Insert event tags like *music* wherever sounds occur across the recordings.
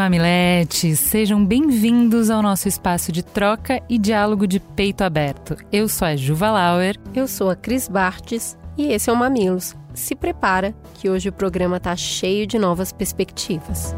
E mamiletes, sejam bem-vindos ao nosso espaço de troca e diálogo de peito aberto. Eu sou a Juva Lauer. Eu sou a Cris Bartes e esse é o Mamilos. Se prepara que hoje o programa tá cheio de novas perspectivas.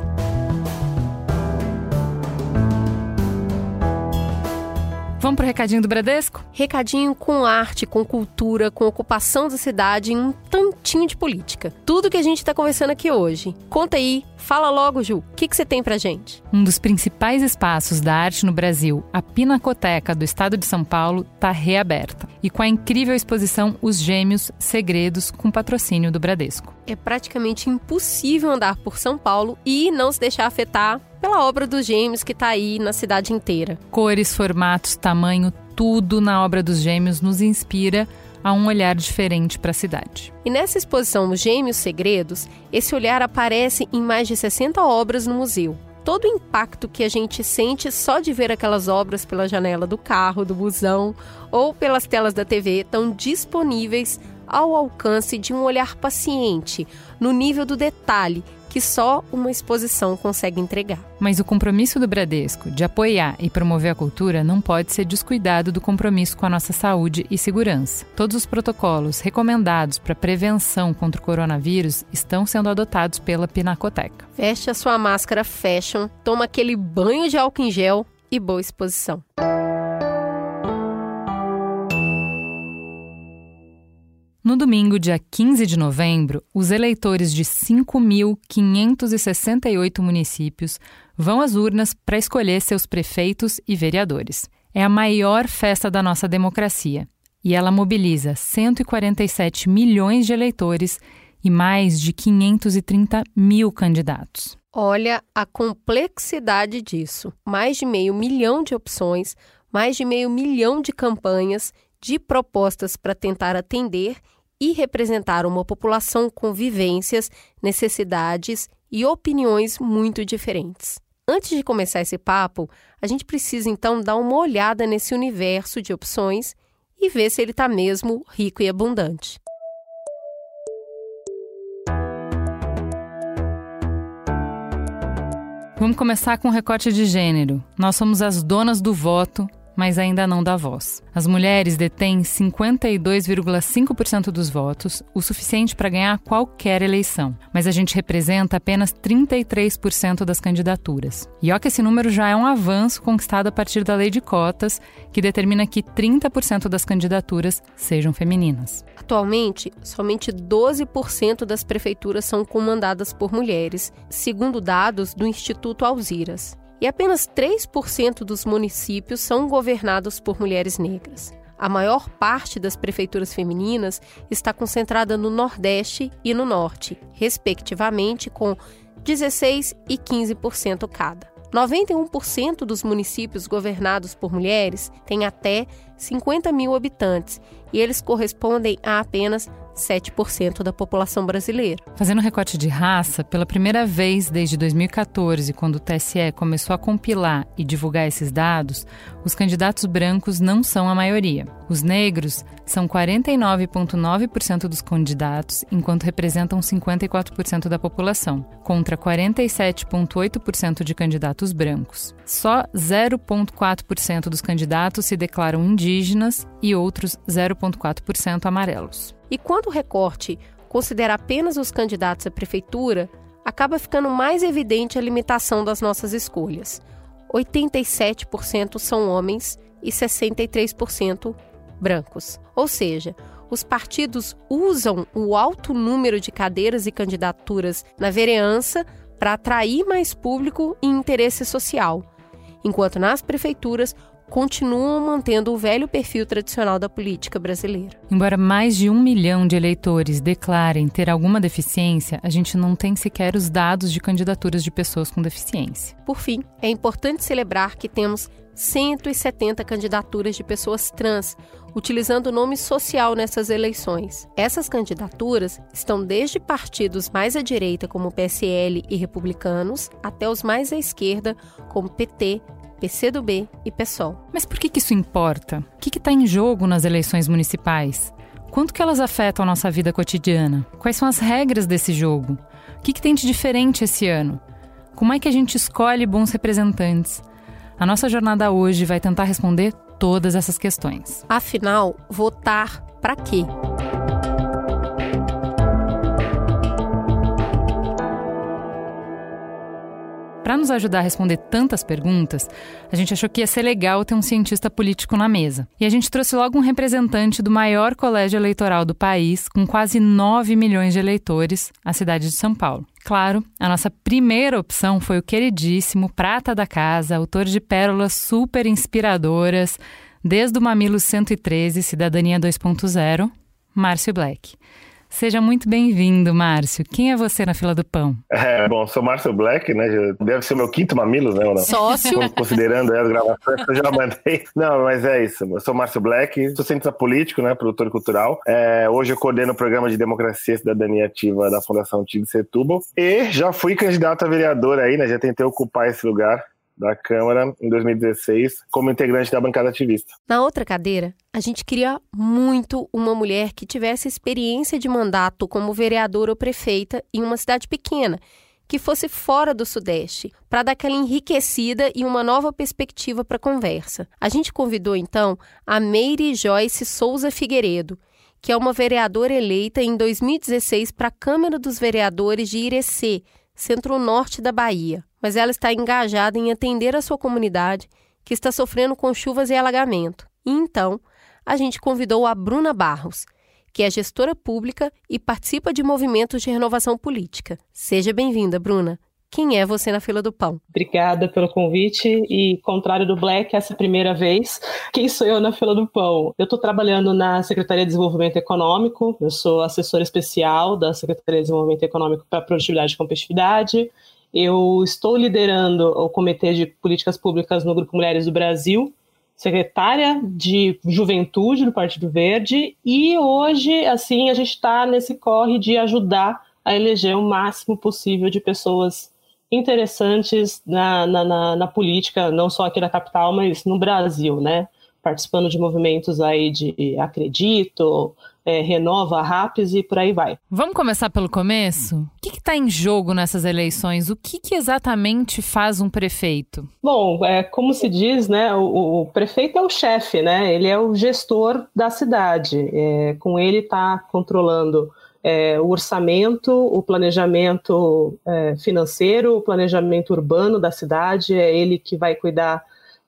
Vamos pro recadinho do Bradesco? Recadinho com arte, com cultura, com ocupação da cidade e um tantinho de política. Tudo que a gente está conversando aqui hoje. Conta aí, fala logo, Ju, o que, que você tem pra gente? Um dos principais espaços da arte no Brasil, a Pinacoteca do Estado de São Paulo, está reaberta. E com a incrível exposição Os Gêmeos Segredos, com patrocínio do Bradesco. É praticamente impossível andar por São Paulo e não se deixar afetar pela obra dos gêmeos que está aí na cidade inteira. Cores, formatos, tamanho, tudo na obra dos gêmeos nos inspira a um olhar diferente para a cidade. E nessa exposição Os Gêmeos Segredos, esse olhar aparece em mais de 60 obras no museu. Todo o impacto que a gente sente só de ver aquelas obras pela janela do carro, do busão ou pelas telas da TV estão disponíveis ao alcance de um olhar paciente, no nível do detalhe que só uma exposição consegue entregar. Mas o compromisso do Bradesco de apoiar e promover a cultura não pode ser descuidado do compromisso com a nossa saúde e segurança. Todos os protocolos recomendados para prevenção contra o coronavírus estão sendo adotados pela Pinacoteca. Veste a sua máscara fashion, toma aquele banho de álcool em gel e boa exposição. No domingo, dia 15 de novembro, os eleitores de 5.568 municípios vão às urnas para escolher seus prefeitos e vereadores. É a maior festa da nossa democracia e ela mobiliza 147 milhões de eleitores e mais de 530 mil candidatos. Olha a complexidade disso. Mais de meio milhão de opções, mais de meio milhão de campanhas de propostas para tentar atender e representar uma população com vivências, necessidades e opiniões muito diferentes. Antes de começar esse papo, a gente precisa então dar uma olhada nesse universo de opções e ver se ele está mesmo rico e abundante. Vamos começar com o recorte de gênero. Nós somos as donas do voto mas ainda não dá voz. As mulheres detêm 52,5% dos votos, o suficiente para ganhar qualquer eleição, mas a gente representa apenas 33% das candidaturas. E ó que esse número já é um avanço conquistado a partir da lei de cotas, que determina que 30% das candidaturas sejam femininas. Atualmente, somente 12% das prefeituras são comandadas por mulheres, segundo dados do Instituto Alziras e apenas 3% dos municípios são governados por mulheres negras. A maior parte das prefeituras femininas está concentrada no Nordeste e no Norte, respectivamente, com 16% e 15% cada. 91% dos municípios governados por mulheres têm até 50 mil habitantes e eles correspondem a apenas 7% da população brasileira. Fazendo recorte de raça, pela primeira vez desde 2014, quando o TSE começou a compilar e divulgar esses dados, os candidatos brancos não são a maioria. Os negros são 49,9% dos candidatos, enquanto representam 54% da população, contra 47,8% de candidatos brancos. Só 0,4% dos candidatos se declaram indígenas e outros 0,4% amarelos. E quando o recorte considera apenas os candidatos à prefeitura, acaba ficando mais evidente a limitação das nossas escolhas. 87% são homens e 63% brancos. Ou seja, os partidos usam o alto número de cadeiras e candidaturas na vereança para atrair mais público e interesse social, enquanto nas prefeituras continuam mantendo o velho perfil tradicional da política brasileira. Embora mais de um milhão de eleitores declarem ter alguma deficiência, a gente não tem sequer os dados de candidaturas de pessoas com deficiência. Por fim, é importante celebrar que temos 170 candidaturas de pessoas trans, utilizando o nome social nessas eleições. Essas candidaturas estão desde partidos mais à direita, como PSL e republicanos, até os mais à esquerda, como PT, PCdoB e PSOL. Mas por que, que isso importa? O que está em jogo nas eleições municipais? Quanto que elas afetam a nossa vida cotidiana? Quais são as regras desse jogo? O que, que tem de diferente esse ano? Como é que a gente escolhe bons representantes? A nossa jornada hoje vai tentar responder todas essas questões. Afinal, votar para quê? Para nos ajudar a responder tantas perguntas, a gente achou que ia ser legal ter um cientista político na mesa. E a gente trouxe logo um representante do maior colégio eleitoral do país, com quase 9 milhões de eleitores, a cidade de São Paulo. Claro, a nossa primeira opção foi o queridíssimo Prata da Casa, autor de pérolas super inspiradoras, desde o Mamilo 113, Cidadania 2.0, Márcio Black. Seja muito bem-vindo, Márcio. Quem é você na fila do pão? É, bom, sou Márcio Black, né? Deve ser o meu quinto mamilo, né? Ou não? Sócio. Considerando as gravações que eu já mandei. *laughs* Não, mas é isso. Eu sou Márcio Black, sou cientista político, né? Produtor cultural. É, hoje eu coordeno o programa de Democracia e Cidadania Ativa da Fundação Tigre Setúbal. E já fui candidato a vereador aí, né? Já tentei ocupar esse lugar da Câmara em 2016 como integrante da bancada ativista. Na outra cadeira, a gente queria muito uma mulher que tivesse experiência de mandato como vereadora ou prefeita em uma cidade pequena, que fosse fora do Sudeste, para dar aquela enriquecida e uma nova perspectiva para a conversa. A gente convidou então a Meire Joyce Souza Figueiredo, que é uma vereadora eleita em 2016 para a Câmara dos Vereadores de Irecê, centro-norte da Bahia mas ela está engajada em atender a sua comunidade que está sofrendo com chuvas e alagamento. E então, a gente convidou a Bruna Barros, que é gestora pública e participa de movimentos de renovação política. Seja bem-vinda, Bruna. Quem é você na fila do pão? Obrigada pelo convite e, contrário do Black, essa primeira vez. Quem sou eu na fila do pão? Eu estou trabalhando na Secretaria de Desenvolvimento Econômico, eu sou assessora especial da Secretaria de Desenvolvimento Econômico para Produtividade e Competitividade. Eu estou liderando o Comitê de Políticas Públicas no Grupo Mulheres do Brasil, secretária de Juventude do Partido Verde, e hoje, assim, a gente está nesse corre de ajudar a eleger o máximo possível de pessoas interessantes na, na, na, na política, não só aqui na capital, mas no Brasil, né? Participando de movimentos aí de Acredito, é, renova a RAPS e por aí vai. Vamos começar pelo começo? O que está em jogo nessas eleições? O que, que, exatamente faz um prefeito? Bom, é, como se diz, né, o, o prefeito é o chefe, né? Ele é o gestor da cidade. É, com ele está controlando é, o orçamento, o planejamento é, financeiro, o planejamento urbano da cidade. É ele que vai cuidar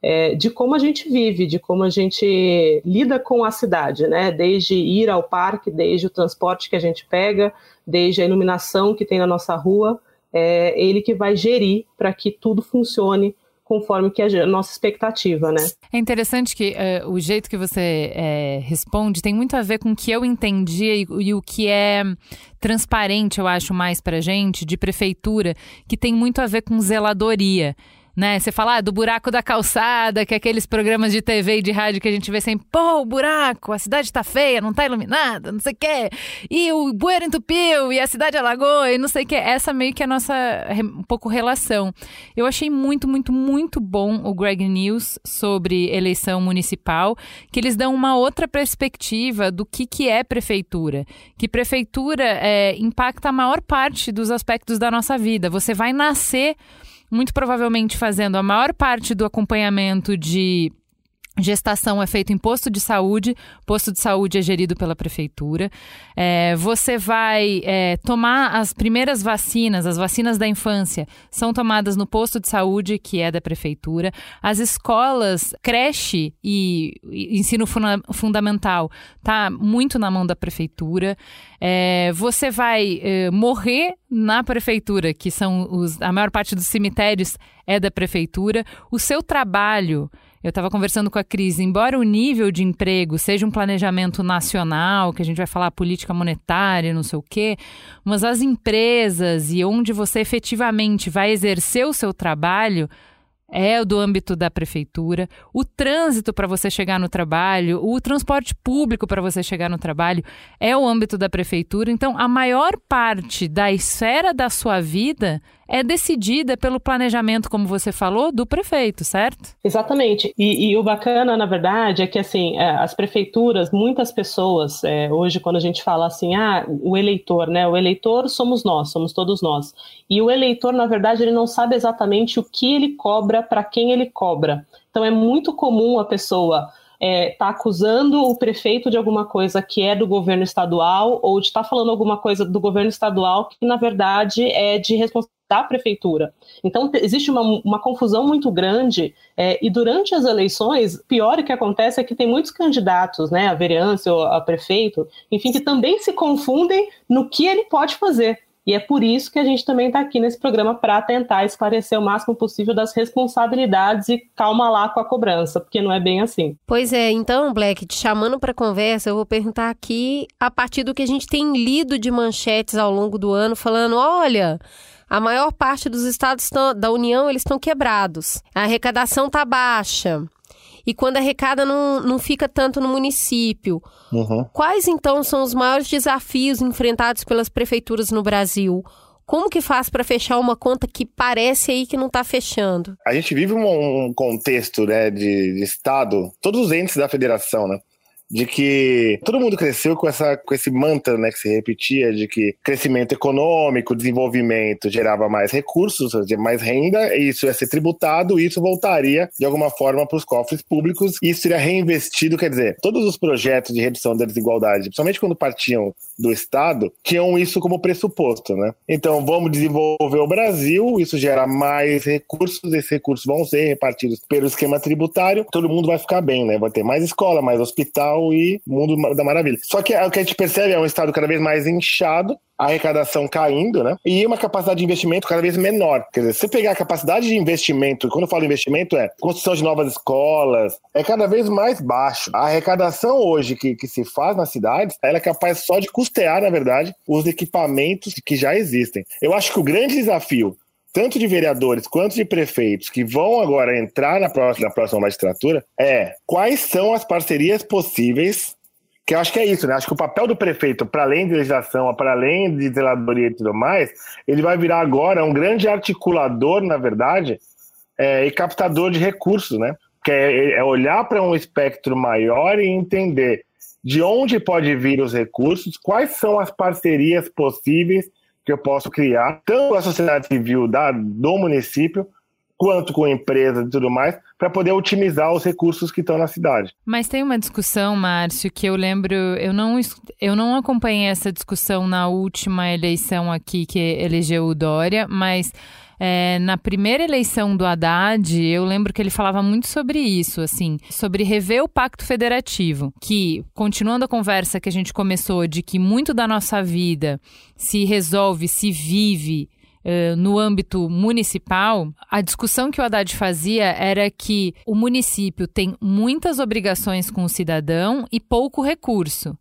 é, de como a gente vive, de como a gente lida com a cidade, né? Desde ir ao parque, desde o transporte que a gente pega, desde a iluminação que tem na nossa rua, é ele que vai gerir para que tudo funcione conforme que a nossa expectativa, né? É interessante que uh, o jeito que você é, responde tem muito a ver com o que eu entendia e, e o que é transparente, eu acho, mais para gente, de prefeitura, que tem muito a ver com zeladoria né? Você fala ah, do buraco da calçada, que é aqueles programas de TV e de rádio que a gente vê sempre, pô, o buraco, a cidade tá feia, não tá iluminada, não sei o quê. E o bueiro entupiu, e a cidade alagou, e não sei o quê. Essa meio que é a nossa, um pouco, relação. Eu achei muito, muito, muito bom o Greg News sobre eleição municipal, que eles dão uma outra perspectiva do que, que é prefeitura. Que prefeitura é, impacta a maior parte dos aspectos da nossa vida. Você vai nascer muito provavelmente fazendo a maior parte do acompanhamento de Gestação é feito em posto de saúde, posto de saúde é gerido pela prefeitura. É, você vai é, tomar as primeiras vacinas, as vacinas da infância, são tomadas no posto de saúde, que é da prefeitura. As escolas, creche e, ensino funda fundamental, tá muito na mão da prefeitura. É, você vai é, morrer na prefeitura, que são os, a maior parte dos cemitérios é da prefeitura. O seu trabalho Eu estava conversando com a Cris, embora o nível de emprego seja um planejamento nacional, que a gente vai falar política monetária, não sei o quê, mas as empresas e onde você efetivamente vai exercer o seu trabalho é do âmbito da prefeitura, o trânsito para você chegar no trabalho, o transporte público para você chegar no trabalho é o âmbito da prefeitura. Então, a maior parte da esfera da sua vida é decidida pelo planejamento, como você falou, do prefeito, certo? Exatamente. E, e o bacana, na verdade, é que assim é, as prefeituras, muitas pessoas é, hoje quando a gente fala assim, ah, o eleitor, né? O eleitor somos nós, somos todos nós. E o eleitor, na verdade, ele não sabe exatamente o que ele cobra, para quem ele cobra. Então é muito comum a pessoa está é, tá acusando o prefeito de alguma coisa que é do governo estadual ou de estar tá falando alguma coisa do governo estadual que, na verdade, é de responsabilidade da prefeitura. Então, existe uma, uma confusão muito grande, é, e durante as eleições, pior que acontece é que tem muitos candidatos, né, a vereança ou a prefeito, enfim, que também se confundem no que ele pode fazer. E é por isso que a gente também está aqui nesse programa para tentar esclarecer o máximo possível das responsabilidades e calma lá com a cobrança, porque não é bem assim. Pois é, então, Black, te chamando para conversa, eu vou perguntar aqui a partir do que a gente tem lido de manchetes ao longo do ano, falando: olha. A maior parte dos estados da União eles estão quebrados. A arrecadação está baixa e quando arrecada não, não fica tanto no município. Uhum. Quais então são os maiores desafios enfrentados pelas prefeituras no Brasil? Como que faz para fechar uma conta que parece aí que não está fechando? A gente vive um, um contexto né, de, de Estado, todos os entes da federação, né? De que todo mundo cresceu com, essa, com esse mantra né, que se repetia de que crescimento econômico, desenvolvimento gerava mais recursos, mais renda, e isso ia ser tributado, isso voltaria de alguma forma para os cofres públicos, e isso seria reinvestido, quer dizer, todos os projetos de redução da desigualdade, principalmente quando partiam do Estado, tinham isso como pressuposto, né? Então, vamos desenvolver o Brasil, isso gera mais recursos, esses recursos vão ser repartidos pelo esquema tributário, todo mundo vai ficar bem, né? Vai ter mais escola, mais hospital, e mundo da maravilha. Só que o que a gente percebe é um estado cada vez mais inchado, a arrecadação caindo, né? E uma capacidade de investimento cada vez menor. Quer dizer, se pegar a capacidade de investimento, quando eu falo investimento, é construção de novas escolas, é cada vez mais baixo. A arrecadação hoje que, que se faz nas cidades, ela é capaz só de custear, na verdade, os equipamentos que já existem. Eu acho que o grande desafio tanto de vereadores quanto de prefeitos que vão agora entrar na próxima, na próxima magistratura é quais são as parcerias possíveis que eu acho que é isso, né? Acho que o papel do prefeito, para além de legislação, para além de zeladoria e tudo mais, ele vai virar agora um grande articulador, na verdade, é, e captador de recursos, né? Que é, é olhar para um espectro maior e entender de onde pode vir os recursos, quais são as parcerias possíveis que eu posso criar, tanto com a sociedade civil da, do município, quanto com empresas e tudo mais, para poder otimizar os recursos que estão na cidade. Mas tem uma discussão, Márcio, que eu lembro, eu não, eu não acompanhei essa discussão na última eleição aqui que elegeu o Dória, mas é, na primeira eleição do Haddad, eu lembro que ele falava muito sobre isso, assim, sobre rever o pacto federativo, que, continuando a conversa que a gente começou de que muito da nossa vida se resolve, se vive Uh, no âmbito municipal, a discussão que o Haddad fazia era que o município tem muitas obrigações com o cidadão e pouco recurso.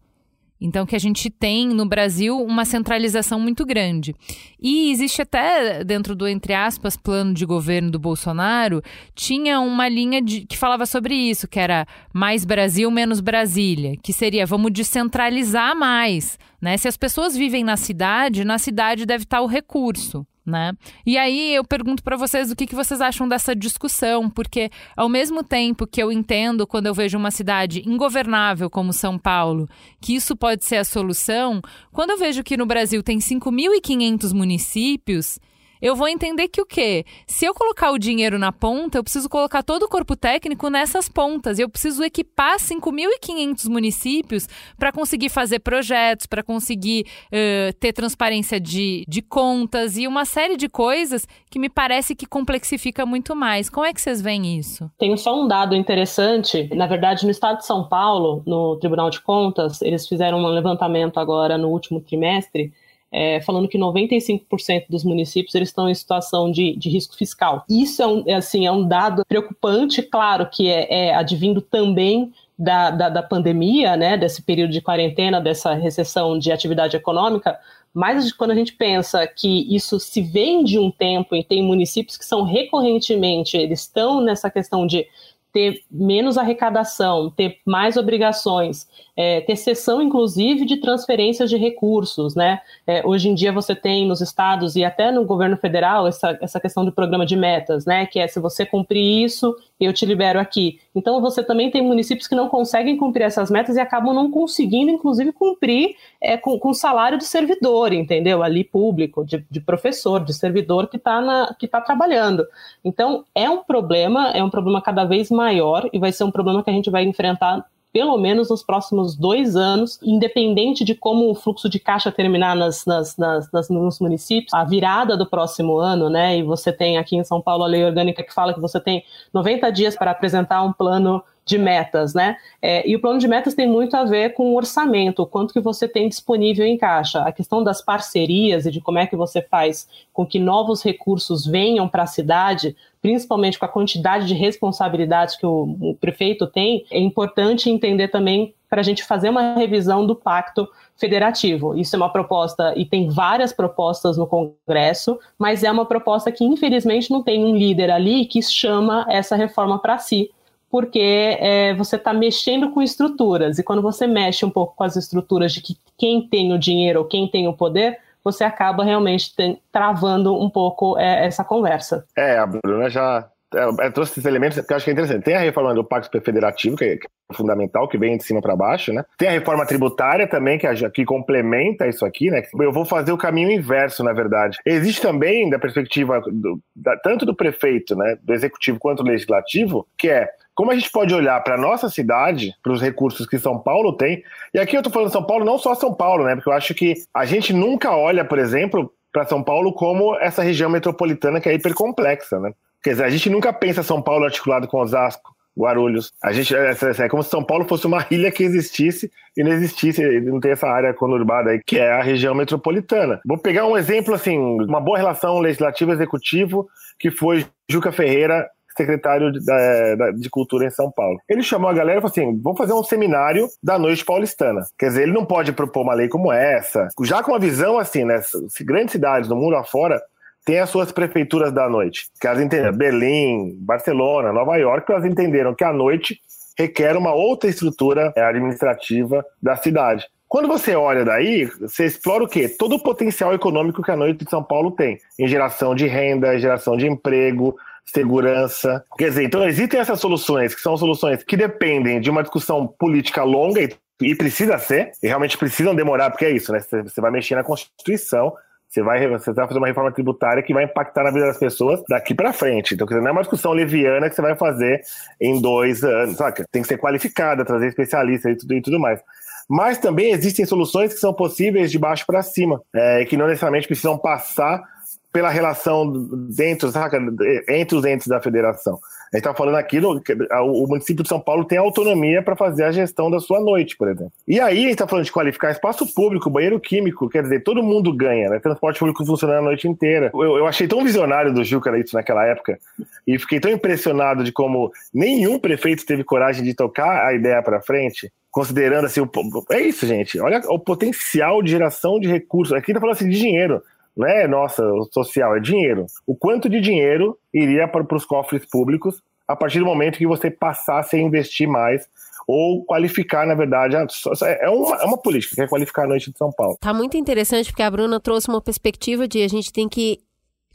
Então, que a gente tem no Brasil uma centralização muito grande. E existe até, dentro do, entre aspas, plano de governo do Bolsonaro, tinha uma linha de, que falava sobre isso, que era mais Brasil, menos Brasília, que seria vamos descentralizar mais. Né? Se as pessoas vivem na cidade, na cidade deve estar o recurso né? E aí eu pergunto para vocês o que, que vocês acham dessa discussão, porque ao mesmo tempo que eu entendo quando eu vejo uma cidade ingovernável como São Paulo, que isso pode ser a solução, quando eu vejo que no Brasil tem 5.500 municípios, eu vou entender que o quê? Se eu colocar o dinheiro na ponta, eu preciso colocar todo o corpo técnico nessas pontas. Eu preciso equipar 5.500 municípios para conseguir fazer projetos, para conseguir uh, ter transparência de, de contas e uma série de coisas que me parece que complexifica muito mais. Como é que vocês veem isso? Tem só um dado interessante. Na verdade, no estado de São Paulo, no Tribunal de Contas, eles fizeram um levantamento agora no último trimestre é, falando que 95% dos municípios eles estão em situação de, de risco fiscal. Isso é um, é, assim, é um dado preocupante, claro que é, é advindo também da, da, da, pandemia, né, desse período de quarentena, dessa recessão de atividade econômica, mas quando a gente pensa que isso se vem de um tempo e tem municípios que são recorrentemente, eles estão nessa questão de ter menos arrecadação, ter mais obrigações, é, ter cessão, inclusive, de transferências de recursos. Né? É, hoje em dia você tem nos estados e até no governo federal essa, essa questão do programa de metas, né? que é se você cumprir isso, eu te libero aqui. Então você também tem municípios que não conseguem cumprir essas metas e acabam não conseguindo, inclusive, cumprir é, com, com o salário do servidor, entendeu? Ali público, de, de professor, de servidor que está tá trabalhando. Então é um problema, é um problema cada vez maior e vai ser um problema que a gente vai enfrentar pelo menos nos próximos dois anos, independente de como o fluxo de caixa terminar nas, nas, nas, nas, nos municípios, a virada do próximo ano, né? E você tem aqui em São Paulo a lei orgânica que fala que você tem 90 dias para apresentar um plano de metas, né? É, e o plano de metas tem muito a ver com o orçamento, o quanto que você tem disponível em caixa. A questão das parcerias e de como é que você faz com que novos recursos venham para a cidade, principalmente com a quantidade de responsabilidades que o, o prefeito tem, é importante entender também para a gente fazer uma revisão do pacto federativo. Isso é uma proposta, e tem várias propostas no Congresso, mas é uma proposta que, infelizmente, não tem um líder ali que chama essa reforma para si porque é, você está mexendo com estruturas, e quando você mexe um pouco com as estruturas de que quem tem o dinheiro ou quem tem o poder, você acaba realmente tem, travando um pouco é, essa conversa. É, a Bruna já é, trouxe esses elementos que eu acho que é interessante. Tem a reforma do Pacto Federativo, que é, que é fundamental, que vem de cima para baixo, né? Tem a reforma tributária também, que, que complementa isso aqui, né? Eu vou fazer o caminho inverso, na verdade. Existe também, da perspectiva do, da, tanto do prefeito, né, do executivo quanto do legislativo, que é como a gente pode olhar para nossa cidade, para os recursos que São Paulo tem, e aqui eu estou falando São Paulo, não só São Paulo, né? Porque eu acho que a gente nunca olha, por exemplo, para São Paulo como essa região metropolitana que é hipercomplexa, né? Quer dizer, a gente nunca pensa São Paulo articulado com Osasco, Guarulhos. A gente é, é, é como se São Paulo fosse uma *laughs* ilha que existisse e não existisse, não tem essa área conurbada aí, que é a região metropolitana. Vou pegar um exemplo assim, uma boa relação legislativo executivo que foi Juca Ferreira secretário de, da, de Cultura em São Paulo. Ele chamou a galera e falou assim: vamos fazer um seminário da noite paulistana. Quer dizer, ele não pode propor uma lei como essa, já com a visão assim, né? Grandes cidades do mundo afora têm as suas prefeituras da noite. Que elas entenderam, Berlim, Barcelona, Nova York, elas entenderam que a noite requer uma outra estrutura é, administrativa da cidade. Quando você olha daí, você explora o quê? Todo o potencial econômico que a noite de São Paulo tem, em geração de renda, geração de emprego, segurança. Quer dizer, então existem essas soluções, que são soluções que dependem de uma discussão política longa e, e precisa ser, e realmente precisam demorar, porque é isso, né? Você vai mexer na Constituição, você vai, você vai fazer uma reforma tributária que vai impactar na vida das pessoas daqui para frente. Então, não é uma discussão leviana que você vai fazer em dois anos. Saca? Tem que ser qualificada, trazer especialistas e tudo, e tudo mais. Mas também existem soluções que são possíveis de baixo para cima, é, que não necessariamente precisam passar pela relação dentro, saca, entre os entes da federação. A gente está falando aqui, no, o município de São Paulo tem autonomia para fazer a gestão da sua noite, por exemplo. E aí a gente está falando de qualificar espaço público, banheiro químico, quer dizer, todo mundo ganha, né? Transporte público funcionando a noite inteira. Eu, eu achei tão visionário do Juca isso naquela época e fiquei tão impressionado de como nenhum prefeito teve coragem de tocar a ideia para frente considerando assim, o, é isso, gente. Olha o potencial de geração de recursos. Aqui está falando assim de dinheiro não é nossa social, é dinheiro. O quanto de dinheiro iria para, os cofres públicos a partir do momento que você passasse a investir mais ou qualificar, na verdade, é uma, é uma política, que é qualificar a noite de São Paulo. Tá muito interessante porque a Bruna trouxe uma perspectiva de a gente tem que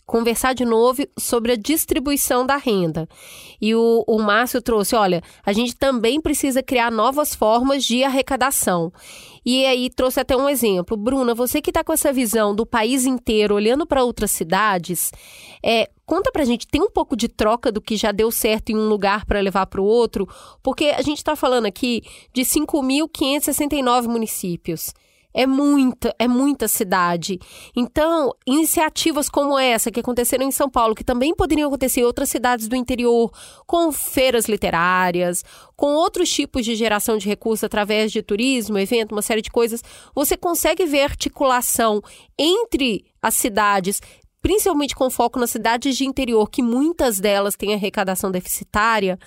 conversar de novo sobre a distribuição da renda. E o, o Márcio trouxe: olha, a gente também precisa criar novas formas de arrecadação. E aí trouxe até um exemplo. Bruna, você que está com essa visão do país inteiro, olhando para outras cidades, é, conta para a gente, tem um pouco de troca do que já deu certo em um lugar para levar para o outro? Porque a gente está falando aqui de 5.569 municípios. É muita, é muita cidade. Então, iniciativas como essa que aconteceram em São Paulo, que também poderiam acontecer em outras cidades do interior, com feiras literárias, com outros tipos de geração de recursos através de turismo, evento, uma série de coisas, você consegue ver articulação entre as cidades, principalmente com foco nas cidades de interior, que muitas delas têm arrecadação deficitária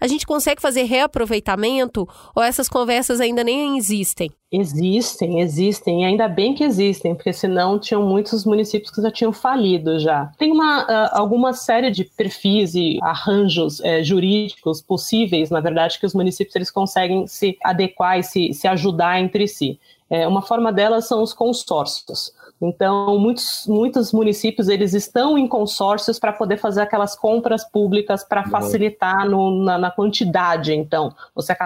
a gente consegue fazer reaproveitamento ou essas conversas ainda nem existem? Existem, existem, ainda bem que existem, porque senão tinham muitos municípios que já tinham falido já. Tem uma, uh, alguma série de perfis e arranjos é, jurídicos possíveis, na verdade, que os municípios eles conseguem se adequar e se, se ajudar entre si. É, uma forma delas são os consórcios. Então, muitos, muitos municípios eles estão em consórcios para poder fazer aquelas compras públicas para facilitar no, na, na, quantidade. Então, você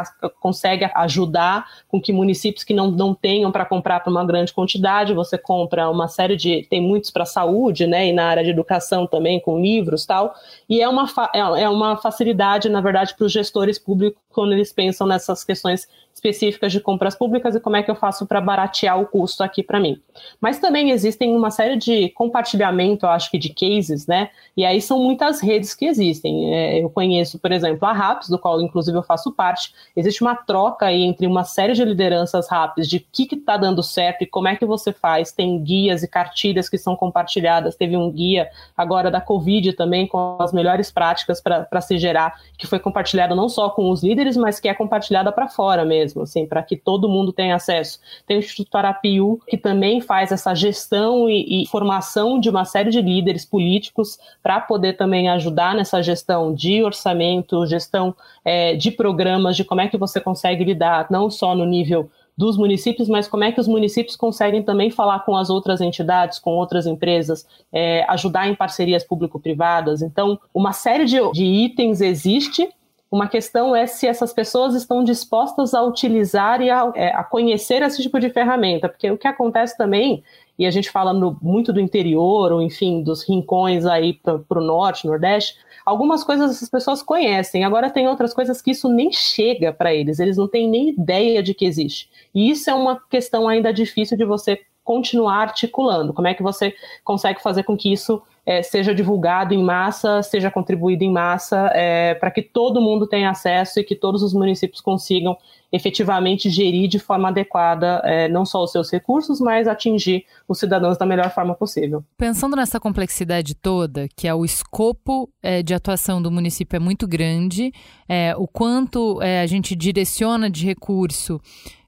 consegue ajudar com que municípios que não, não tenham para comprar para uma grande quantidade, você compra uma série de. Tem muitos para saúde, né? E na área de educação também, com livros tal. E é uma, é, é uma facilidade, na verdade, para os gestores públicos quando eles pensam nessas questões específicas de compras públicas e como é que eu faço para baratear o custo aqui para mim. Mas também existem uma série de compartilhamento, eu acho que de cases, né? E aí são muitas redes que existem. É, eu conheço, por exemplo, a RAPS, do qual inclusive eu faço parte. Existe uma troca aí entre uma série de lideranças RAPS de o que está dando certo e como é que você faz. Tem guias e cartilhas que são compartilhadas. Teve um guia agora da Covid também com as melhores práticas para se gerar, que foi compartilhado não só com os líderes, mas que é compartilhada para fora mesmo assim, para que todo mundo tenha acesso. Tem o Instituto Arapiu, que também faz essa gestão e, e formação de uma série de líderes políticos para poder também ajudar nessa gestão de orçamento, gestão é, de programas, de como é que você consegue lidar, não só no nível dos municípios, mas como é que os municípios conseguem também falar com as outras entidades, com outras empresas, é, ajudar em parcerias público-privadas. Então, uma série de, de itens existe uma questão é se essas pessoas estão dispostas a utilizar e a, é, a conhecer esse tipo de ferramenta, porque o que acontece também, e a gente falando muito do interior, ou enfim, dos rincões aí para o norte, nordeste, algumas coisas essas pessoas conhecem, agora tem outras coisas que isso nem chega para eles, eles não têm nem ideia de que existe. E isso é uma questão ainda difícil de você continuar articulando. Como é que você consegue fazer com que isso é, seja divulgado em massa, seja contribuído em massa, é, para que todo mundo tenha acesso e que todos os municípios consigam efetivamente gerir de forma adequada é, não só os seus recursos, mas atingir os cidadãos da melhor forma possível. Pensando nessa complexidade toda, que é o escopo é, de atuação do município é muito grande, é, o quanto é, a gente direciona de recurso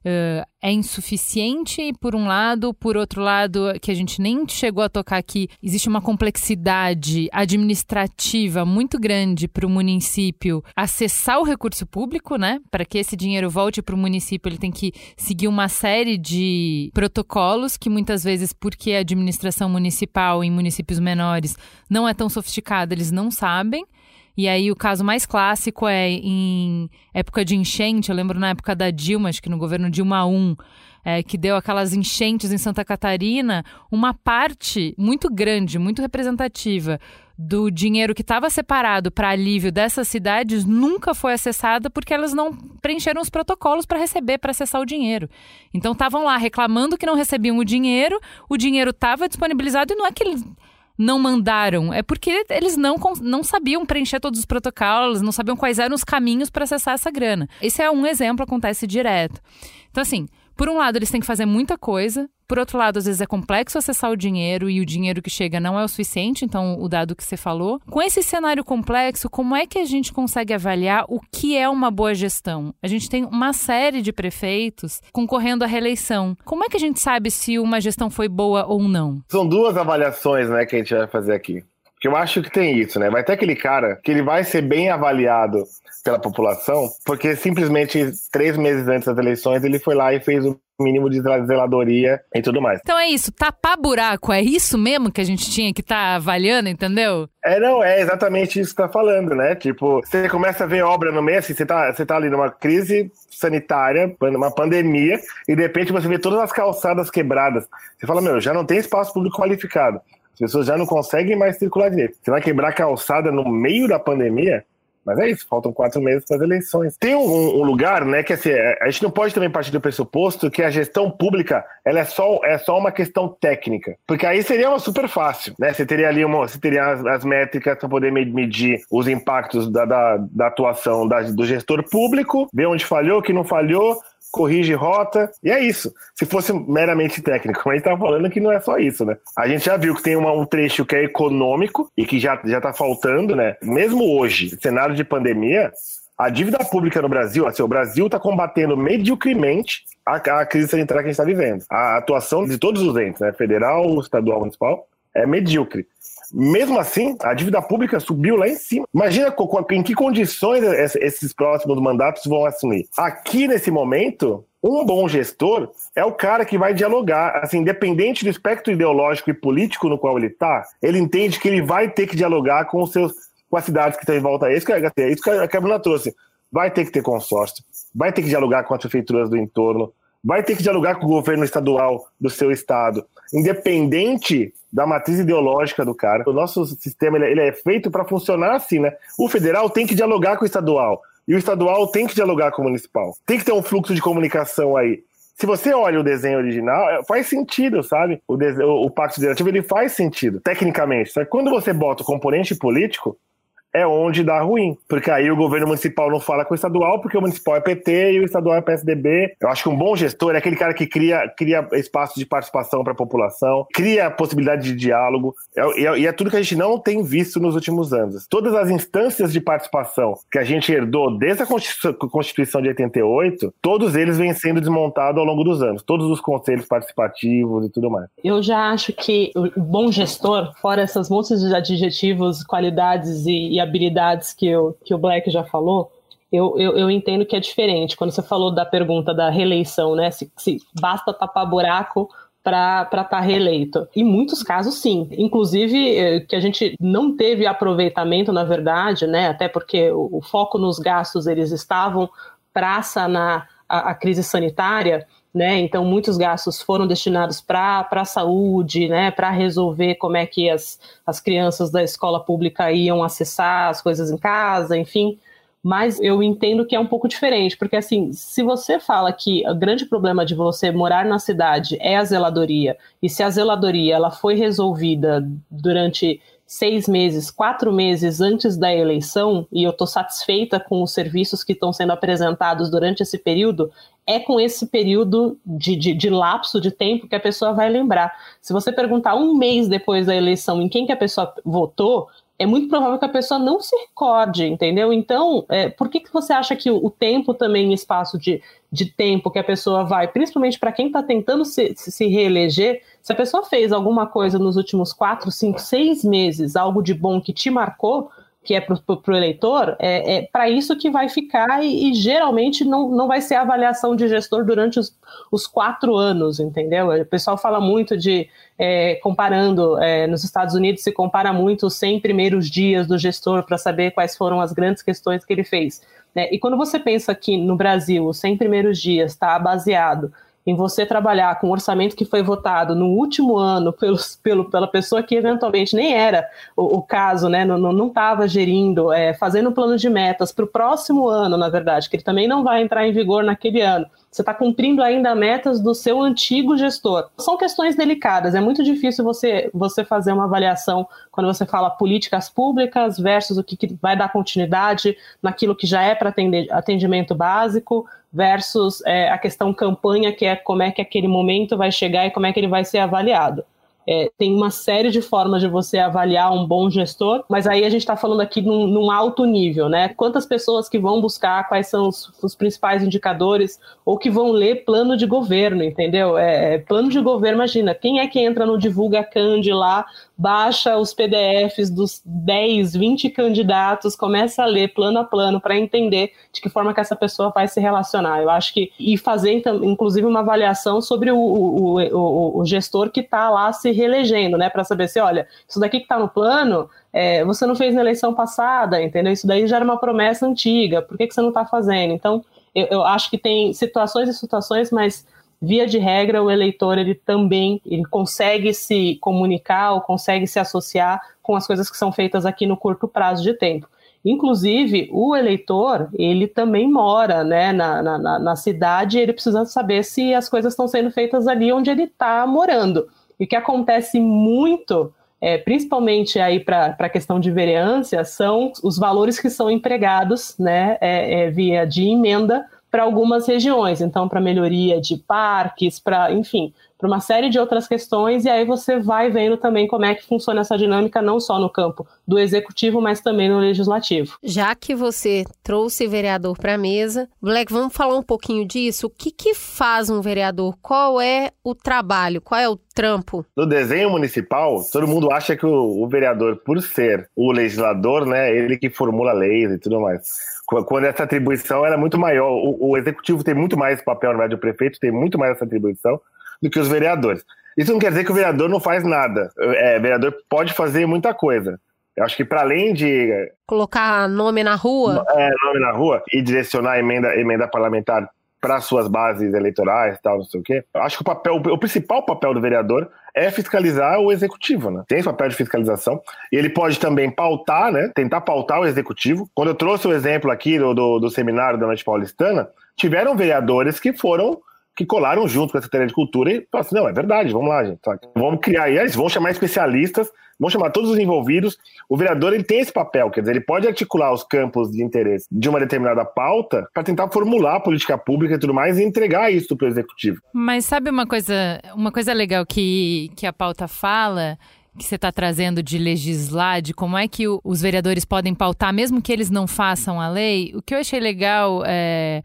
uh, é insuficiente, por um lado, por outro lado, que a gente nem chegou a tocar aqui, existe uma complexidade administrativa muito grande para o município acessar o recurso público, né? Para que esse dinheiro volte para o município, ele tem que seguir uma série de protocolos que muitas vezes, porque a administração municipal em municípios menores não é tão sofisticada, eles não sabem. E aí o caso mais clássico é em época de enchente, eu lembro na época da Dilma, acho que no governo Dilma I, é, que deu aquelas enchentes em Santa Catarina, uma parte muito grande, muito representativa do dinheiro que estava separado para alívio dessas cidades nunca foi acessada porque elas não preencheram os protocolos para receber, para acessar o dinheiro. Então estavam lá reclamando que não recebiam o dinheiro, o dinheiro estava disponibilizado e não é que eles não mandaram? É porque eles não, não sabiam preencher todos os protocolos, não sabiam quais eram os caminhos para acessar essa grana. Esse é um exemplo, acontece direto. Então, assim, por um lado, eles têm que fazer muita coisa. Por outro lado, às vezes é complexo acessar o dinheiro e o dinheiro que chega não é o suficiente, então o dado que você falou. Com esse cenário complexo, como é que a gente consegue avaliar o que é uma boa gestão? A gente tem uma série de prefeitos concorrendo à reeleição. Como é que a gente sabe se uma gestão foi boa ou não? São duas avaliações, né, que a gente vai fazer aqui. Porque eu acho que tem isso, né? Vai ter aquele cara que ele vai ser bem avaliado pela população, porque simplesmente três meses antes das eleições ele foi lá e fez o mínimo de zeladoria e tudo mais. Então é isso, tapar buraco, é isso mesmo que a gente tinha que estar tá avaliando, entendeu? É, não, é exatamente isso que tá falando, né? Tipo, você começa a ver obra no meio, assim, você tá, você tá ali numa crise sanitária, numa pandemia, e de repente você vê todas as calçadas quebradas. Você fala, meu, já não tem espaço público qualificado. As pessoas já não conseguem mais circular direito. Você vai quebrar calçada no meio da pandemia? Mas é isso, faltam quatro meses para as eleições. Tem um, um, lugar, né, que assim, é, a gente não pode também partir do pressuposto que a gestão pública ela é só, é só uma questão técnica. Porque aí seria uma super fácil, né? Você teria ali uma, você teria as, as métricas para poder medir os impactos da, da, da atuação da, do gestor público, ver onde falhou, que não falhou, corrige rota, e é isso. Se fosse meramente técnico, mas a gente tá falando que não é só isso, né? A gente já viu que tem uma, um trecho que é econômico e que já, já tá faltando, né? Mesmo hoje, cenário de pandemia, a dívida pública no Brasil, assim, o Brasil está combatendo mediocremente a, a, crise sanitária que a gente está vivendo. A atuação de todos os entes, né? Federal, estadual, municipal, é medíocre. Mesmo assim, a dívida pública subiu lá em cima. Imagina em que condições esses próximos mandatos vão assumir. Aqui, nesse momento, um bom gestor é o cara que vai dialogar, assim, independente do espectro ideológico e político no qual ele está, ele entende que ele vai ter que dialogar com os seus com as cidades que estão em volta. É isso que, é isso que a trouxe. Vai ter que ter consórcio, vai ter que dialogar com as prefeituras do entorno, vai ter que dialogar com o governo estadual do seu estado, independente da matriz ideológica do cara. O nosso sistema ele, é, é feito para funcionar assim, né? O federal tem que dialogar com o estadual e o estadual tem que dialogar com o municipal. Tem que ter um fluxo de comunicação aí. Se você olha o desenho original, é, faz sentido, sabe? O, desenho, o pacto federativo ele faz sentido, tecnicamente. Só que quando você bota o componente político, é onde dá ruim. Porque aí o governo municipal não fala com o estadual, porque o municipal é PT e o estadual é PSDB. Eu acho que um bom gestor é aquele cara que cria, cria espaço de participação para a população, cria possibilidade de diálogo. É, é, e é tudo que a gente não tem visto nos últimos anos. Todas as instâncias de participação que a gente herdou desde a Constituição de 88, todos eles vêm sendo desmontados ao longo dos anos. Todos os conselhos participativos e tudo mais. Eu já acho que o bom gestor, fora essas montes de adjetivos, qualidades e, e habilidades que, eu, que o Black já falou, eu, eu, eu, entendo que é diferente. Quando você falou da pergunta da reeleição, né? Se, se basta tapar buraco para estar tá reeleito. Em muitos casos, sim. Inclusive, eh, que a gente não teve aproveitamento, na verdade, né? Até porque o, o foco nos gastos eles estavam praça na a, a crise sanitária né? Então, muitos gastos foram destinados para a saúde, né? Para resolver como é que as, as crianças da escola pública iam acessar as coisas em casa, enfim. Mas eu entendo que é um pouco diferente, porque assim, se você fala que o grande problema de você morar na cidade é a zeladoria, e se a zeladoria ela foi resolvida durante seis meses, quatro meses antes da eleição, e eu estou satisfeita com os serviços que estão sendo apresentados durante esse período, é com esse período de, de, de, lapso de tempo que a pessoa vai lembrar. Se você perguntar um mês depois da eleição em quem que a pessoa votou, é muito provável que a pessoa não se recorde, entendeu? Então, é, por que, que você acha que o, o tempo também, espaço de, de tempo que a pessoa vai, principalmente para quem está tentando se, se reeleger, se a pessoa fez alguma coisa nos últimos quatro, cinco, seis meses, algo de bom que te marcou, que é para o eleitor, é, é para isso que vai ficar e, e, geralmente não, não vai ser avaliação de gestor durante os, os quatro anos, entendeu? O pessoal fala muito de, é, comparando, é, nos Estados Unidos se compara muito os 100 primeiros dias do gestor para saber quais foram as grandes questões que ele fez. Né? E quando você pensa que no Brasil os 100 primeiros dias está baseado em você trabalhar com um orçamento que foi votado no último ano pelo, pela pessoa que eventualmente nem era o, o caso, né, não estava gerindo, é, fazendo um plano de metas para o próximo ano, na verdade, que ele também não vai entrar em vigor naquele ano. Você está cumprindo ainda metas do seu antigo gestor. São questões delicadas. É muito difícil você, você fazer uma avaliação quando você fala políticas públicas versus o que, que vai dar continuidade naquilo que já é para atendimento básico versus é, a questão campanha, que é como é que aquele momento vai chegar e como é que ele vai ser avaliado. É, tem uma série de formas de você avaliar um bom gestor, mas aí a gente está falando aqui num, num, alto nível, né? Quantas pessoas que vão buscar quais são os, os principais indicadores ou que vão ler plano de governo, entendeu? É, é plano de governo, imagina, quem é que entra no Divulga Cand lá, baixa os PDFs dos 10, 20 candidatos, começa a ler plano a plano para entender de que forma que essa pessoa vai se relacionar. Eu acho que e fazer então, inclusive uma avaliação sobre o, o, o, o gestor que está lá se reelegendo, né? Para saber se, olha, isso daqui que está no plano, é, você não fez na eleição passada, entendeu? Isso daí já era uma promessa antiga, por que, que você não está fazendo? Então, eu, eu acho que tem situações e situações, mas via de regra, o eleitor ele também ele consegue se comunicar ou consegue se associar com as coisas que são feitas aqui no curto prazo de tempo. Inclusive, o eleitor, ele também mora né, na, na, na cidade, ele precisa saber se as coisas estão sendo feitas ali onde ele está morando. E o que acontece muito é, principalmente aí para a questão de vereância, são os valores que são empregados né, é, é, via de emenda para algumas regiões. Então, para melhoria de parques, para, enfim, para uma série de outras questões, e aí você vai vendo também como é que funciona essa dinâmica, não só no campo do executivo, mas também no legislativo. Já que você trouxe vereador para a mesa, Black, vamos falar um pouquinho disso? O que, que faz um vereador? Qual é o trabalho? Qual é o trampo? No desenho municipal, todo mundo acha que o, o vereador, por ser o legislador, né, ele que formula leis e tudo mais quando essa atribuição era muito maior. O, o, executivo tem muito mais papel, na verdade, o prefeito tem muito mais essa atribuição do que os vereadores. Isso não quer dizer que o vereador não faz nada. É, o vereador pode fazer muita coisa. Eu acho que para além de colocar nome na rua, é, nome na rua e direcionar a emenda, emenda parlamentar para suas bases eleitorais, tal, não sei o quê. Eu acho que o papel, o principal papel do vereador é fiscalizar o executivo, né? Tem esse papel de fiscalização. E ele pode também pautar, né? Tentar pautar o executivo. Quando eu trouxe o exemplo aqui do, do, do seminário da Noite Paulistana, tiveram vereadores que foram que colaram junto com a Secretaria de Cultura e falaram assim, não, é verdade, vamos lá, gente. Vamos criar aí, eles vão chamar especialistas, vão chamar todos os envolvidos. O vereador ele tem esse papel, quer dizer, ele pode articular os campos de interesse de uma determinada pauta para tentar formular a política pública e tudo mais e entregar isso para o executivo. Mas sabe uma coisa, uma coisa legal que, que a pauta fala? que você está trazendo de legislar, de como é que os vereadores podem pautar, mesmo que eles não façam a lei, o que eu achei legal é,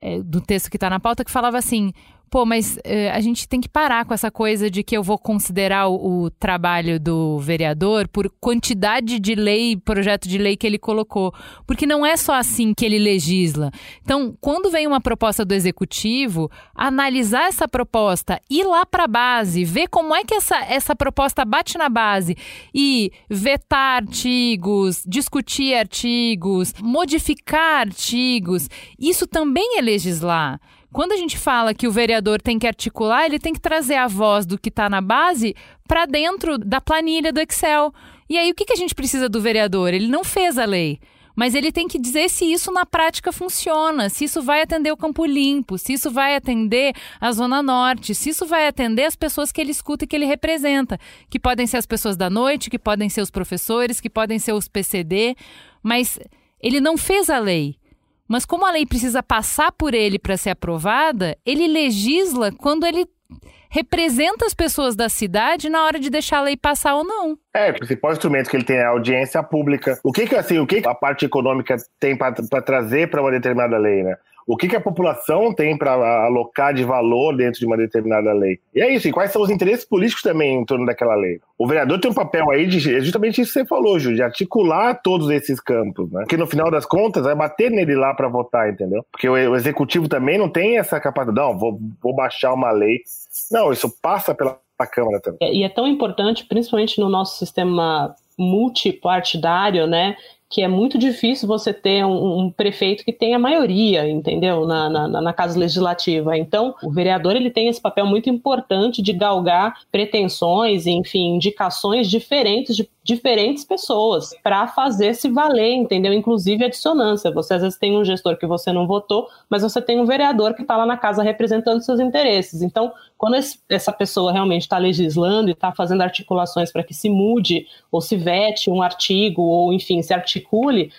é, do texto que está na pauta que falava assim: pô, mas eh, a gente tem que parar com essa coisa de que eu vou considerar o, o, trabalho do vereador por quantidade de lei, projeto de lei que ele colocou. Porque não é só assim que ele legisla. Então, quando vem uma proposta do executivo, analisar essa proposta, ir lá para a base, ver como é que essa, essa proposta bate na base e vetar artigos, discutir artigos, modificar artigos, isso também é legislar. Quando a gente fala que o vereador tem que articular, ele tem que trazer a voz do que está na base para dentro da planilha do Excel. E aí, o que, que a gente precisa do vereador? Ele não fez a lei. Mas ele tem que dizer se isso na prática funciona, se isso vai atender o Campo Limpo, se isso vai atender a Zona Norte, se isso vai atender as pessoas que ele escuta e que ele representa, que podem ser as pessoas da noite, que podem ser os professores, que podem ser os PCD, mas ele não fez a lei. Mas como a lei precisa passar por ele para ser aprovada, ele legisla quando ele representa as pessoas da cidade na hora de deixar a lei passar ou não. É, o principal instrumento que ele tem é a audiência pública. O que que assim, o que a parte econômica tem para trazer para uma determinada lei, né? O que, que a população tem para alocar de valor dentro de uma determinada lei. E é isso, e quais são os interesses políticos também em torno daquela lei. O vereador tem um papel aí de é justamente isso que você falou, Ju, de articular todos esses campos, né? Porque no final das contas vai bater nele lá para votar, entendeu? Porque o, o, executivo também não tem essa capacidade, não, vou, vou baixar uma lei. Não, isso passa pela Câmara também. E é tão importante, principalmente no nosso sistema multipartidário, né? Que é muito difícil você ter um, um prefeito que tenha maioria, entendeu, na, na, na, casa legislativa. Então, o vereador ele tem esse papel muito importante de galgar pretensões, enfim, indicações diferentes de diferentes pessoas para fazer se valer, entendeu? Inclusive a dissonância. Você às vezes tem um gestor que você não votou, mas você tem um vereador que está lá na casa representando seus interesses. Então, quando esse, essa pessoa realmente está legislando e está fazendo articulações para que se mude ou se vete um artigo ou, enfim, se articule,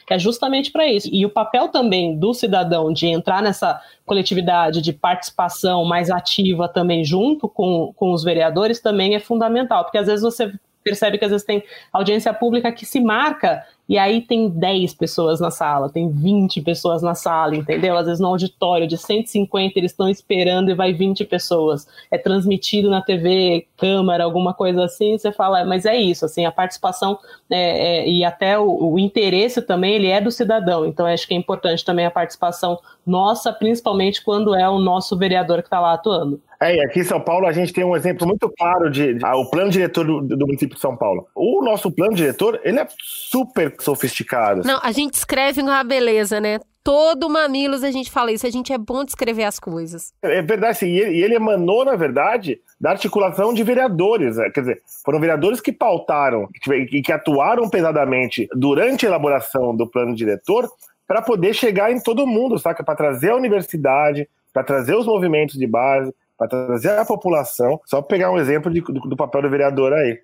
é justamente para isso. E o papel também do cidadão de entrar nessa coletividade de participação mais ativa também junto com, com os vereadores também é fundamental, porque às vezes você percebe que às vezes tem audiência pública que se marca e aí tem 10 pessoas na sala, tem 20 pessoas na sala, entendeu? Às vezes no auditório de 150 eles estão esperando e vai 20 pessoas. É transmitido na TV, câmera, alguma coisa assim, você fala, mas é isso, assim, a participação é, é, e até o, o, interesse também, ele é do cidadão. Então acho que é importante também a participação nossa, principalmente quando é o nosso vereador que está lá atuando. É, aqui em São Paulo a gente tem um exemplo muito claro de, de ah, o plano diretor do, do, município de São Paulo. O nosso plano diretor, ele é super sofisticado. Não, a gente escreve uma beleza, né? Todo Mamilos a gente fala isso, a gente é bom de escrever as coisas. É verdade, sim, e ele, e ele emanou, na verdade, da articulação de vereadores. Né? Quer dizer, foram vereadores que pautaram e que atuaram pesadamente durante a elaboração do plano diretor para poder chegar em todo mundo, saca? Para trazer a universidade, para trazer os movimentos de base, para trazer a população. Só pegar um exemplo de, do, do papel do vereador aí.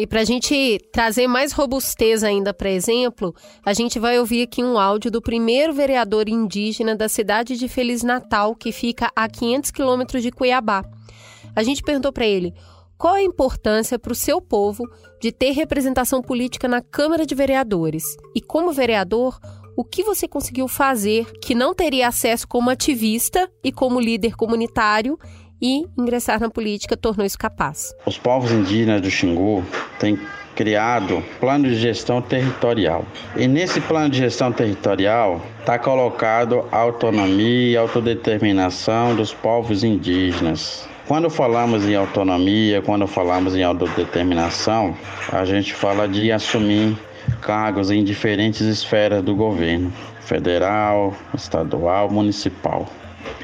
E para a gente trazer mais robustez ainda para exemplo, a gente vai ouvir aqui um áudio do primeiro vereador indígena da cidade de Feliz Natal, que fica a 500 quilômetros de Cuiabá. A gente perguntou para ele qual a importância para o seu povo de ter representação política na Câmara de Vereadores e, como vereador, o que você conseguiu fazer que não teria acesso como ativista e como líder comunitário e ingressar na política tornou isso capaz. Os povos indígenas do Xingu têm criado plano de gestão territorial. E nesse plano de gestão territorial está colocado a autonomia e autodeterminação dos povos indígenas. Quando falamos em autonomia, quando falamos em autodeterminação, a gente fala de assumir cargos em diferentes esferas do governo, federal, estadual, municipal.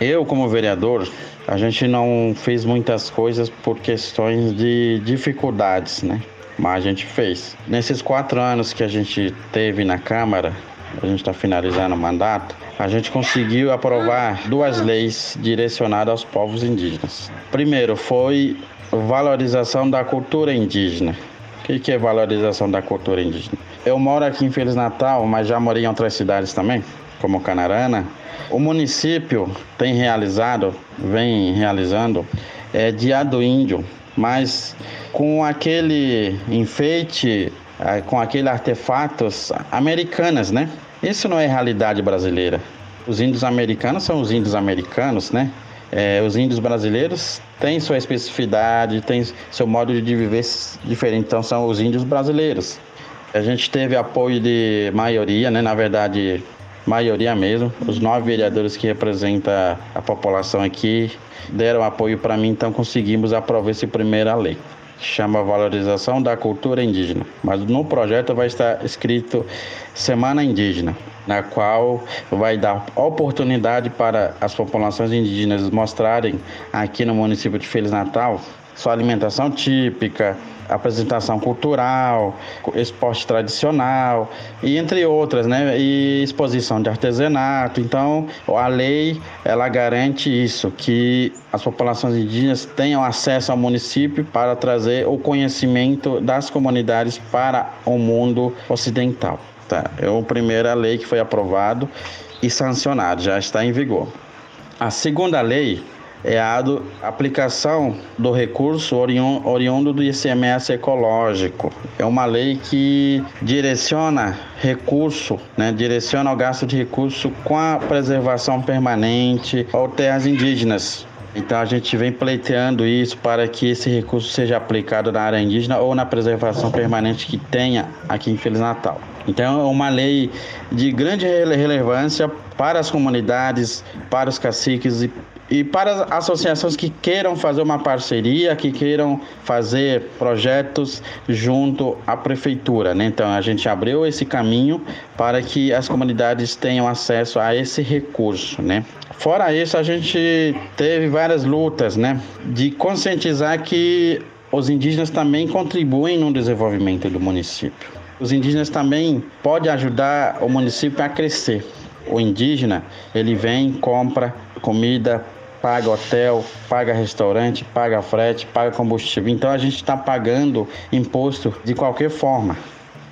Eu, como vereador, a gente não fez muitas coisas por questões de dificuldades, né? Mas a gente fez. Nesses quatro anos que a gente teve na Câmara, a gente está finalizando o mandato, a gente conseguiu aprovar duas leis direcionadas aos povos indígenas. Primeiro foi valorização da cultura indígena. O que é valorização da cultura indígena? Eu moro aqui em Feliz Natal, mas já morei em outras cidades também, como Canarana. O município tem realizado, vem realizando, é Dia do Índio, mas com aquele enfeite, é, com aqueles artefatos americanos, né? Isso não é realidade brasileira. Os índios americanos são os índios americanos, né? É, os índios brasileiros têm sua especificidade, têm seu modo de viver diferente, então são os índios brasileiros. A gente teve apoio de maioria, né? Na verdade, maioria mesmo. Os nove vereadores que representam a população aqui deram apoio para mim, então conseguimos aprovar essa primeira lei. Chama Valorização da Cultura Indígena. Mas no projeto vai estar escrito Semana Indígena, na qual vai dar oportunidade para as populações indígenas mostrarem aqui no município de Feliz Natal sua alimentação típica, apresentação cultural, esporte tradicional e entre outras, né? E exposição de artesanato. Então, a lei ela garante isso, que as populações indígenas tenham acesso ao município para trazer o conhecimento das comunidades para o mundo ocidental. Tá? É a primeira lei que foi aprovado e sancionado, já está em vigor. A segunda lei é a do, aplicação do recurso oriundo do ICMS ecológico. É uma lei que direciona recurso, né, direciona o gasto de recurso com a preservação permanente ou terras indígenas. Então a gente vem pleiteando isso para que esse recurso seja aplicado na área indígena ou na preservação permanente que tenha aqui em Feliz Natal. Então é uma lei de grande relevância para as comunidades, para os caciques e e para as associações que queiram fazer uma parceria, que queiram fazer projetos junto à prefeitura, né? Então a gente abriu esse caminho para que as comunidades tenham acesso a esse recurso, né? Fora isso, a gente teve várias lutas, né, de conscientizar que os indígenas também contribuem no desenvolvimento do município. Os indígenas também podem ajudar o município a crescer. O indígena, ele vem, compra comida, paga hotel, paga restaurante, paga frete, paga combustível. Então a gente está pagando imposto de qualquer forma.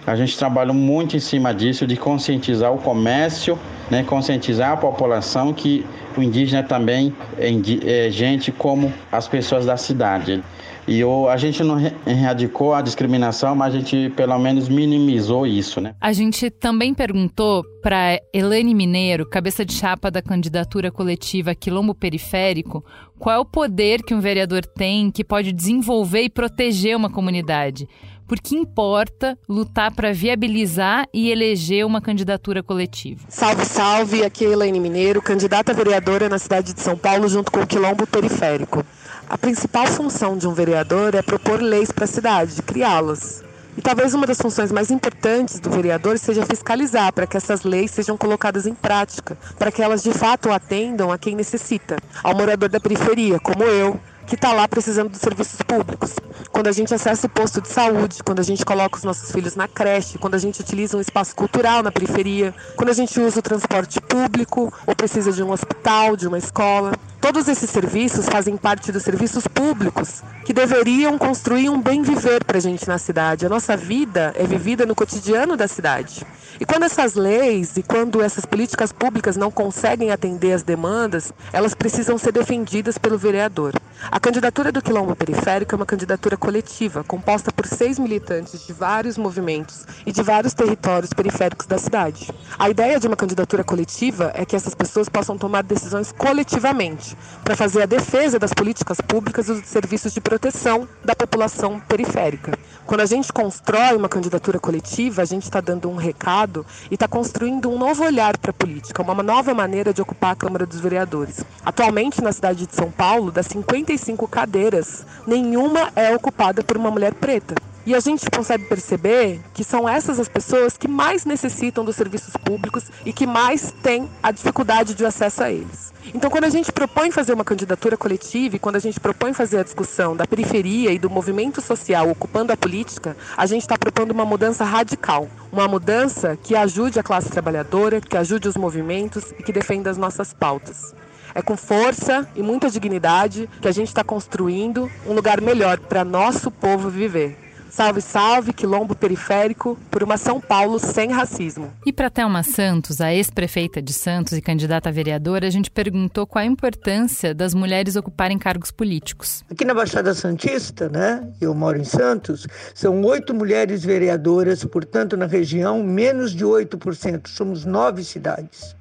A gente trabalha muito em cima disso, de conscientizar o comércio, né, conscientizar a população que o indígena também é, é gente como as pessoas da cidade. E o, a gente não erradicou a discriminação, mas a gente pelo menos minimizou isso, né? A gente também perguntou para Elane Mineiro, cabeça de chapa da candidatura coletiva Quilombo Periférico, qual é o poder que um vereador tem que pode desenvolver e proteger uma comunidade. Porque importa lutar para viabilizar e eleger uma candidatura coletiva. Salve, salve! Aqui é Elaine Mineiro, candidata a vereadora na cidade de São Paulo, junto com o Quilombo Periférico. A principal função de um vereador é propor leis para a cidade, criá-las. E talvez uma das funções mais importantes do vereador seja fiscalizar para que essas leis sejam colocadas em prática, para que elas de fato atendam a quem necessita, ao morador da periferia, como eu, que está lá precisando dos serviços públicos. Quando a gente acessa o posto de saúde, quando a gente coloca os nossos filhos na creche, quando a gente utiliza um espaço cultural na periferia, quando a gente usa o transporte público ou precisa de um hospital, de uma escola. Todos esses serviços fazem parte dos serviços públicos que deveriam construir um bem viver para a gente na cidade. A nossa vida é vivida no cotidiano da cidade. E quando essas leis e quando essas políticas públicas não conseguem atender as demandas, elas precisam ser defendidas pelo vereador. A candidatura do Quilombo Periférico é uma candidatura coletiva, composta por seis militantes de vários movimentos e de vários territórios periféricos da cidade. A ideia de uma candidatura coletiva é que essas pessoas possam tomar decisões coletivamente para fazer a defesa das políticas públicas e dos serviços de proteção da população periférica. Quando a gente constrói uma candidatura coletiva, a gente está dando um recado e está construindo um novo olhar para a política, uma nova maneira de ocupar a Câmara dos Vereadores. Atualmente, na cidade de São Paulo, das 55 cadeiras, nenhuma é ocupada por uma mulher preta. E a gente consegue perceber que são essas as pessoas que mais necessitam dos serviços públicos e que mais têm a dificuldade de acesso a eles. Então, quando a gente propõe fazer uma candidatura coletiva e quando a gente propõe fazer a discussão da periferia e do movimento social ocupando a política, a gente está propondo uma mudança radical. Uma mudança que ajude a classe trabalhadora, que ajude os movimentos e que defenda as nossas pautas. É com força e muita dignidade que a gente está construindo um lugar melhor para nosso povo viver. Salve, salve, quilombo periférico, por uma São Paulo sem racismo. E para Thelma Santos, a ex-prefeita de Santos e candidata a vereadora, a gente perguntou qual a importância das mulheres ocuparem cargos políticos. Aqui na Baixada Santista, né, eu moro em Santos, são oito mulheres vereadoras, portanto, na região, menos de 8%. Somos nove cidades.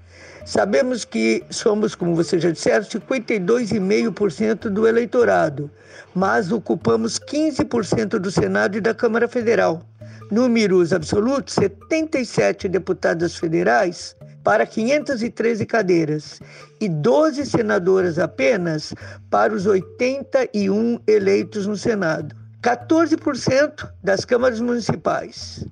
Sabemos que somos, como você já disse, 52,5% do eleitorado, mas ocupamos 15% do Senado e da Câmara Federal. Números absolutos: 77 deputadas federais para 513 cadeiras e 12 senadoras apenas para os 81 eleitos no Senado. 14% das câmaras municipais.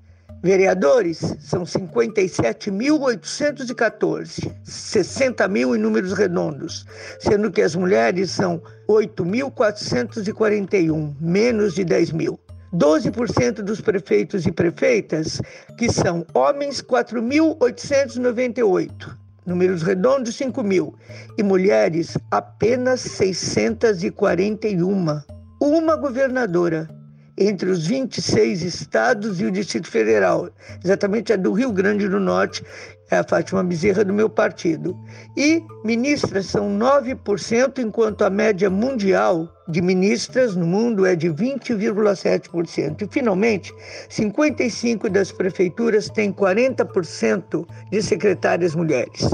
Vereadores são 57.814, 60 mil em números redondos, sendo que as mulheres são 8.441, menos de 10 mil. 12% dos prefeitos e prefeitas, que são homens 4.898, números redondos 5 mil, e mulheres apenas 641. Uma governadora entre os 26 estados e o Distrito Federal, exatamente a do Rio Grande do Norte, é a Fátima Bezerra do meu partido. E ministras são 9%, enquanto a média mundial de ministras no mundo é de 20,7%. E, finalmente, 55 das prefeituras têm 40% de secretárias mulheres.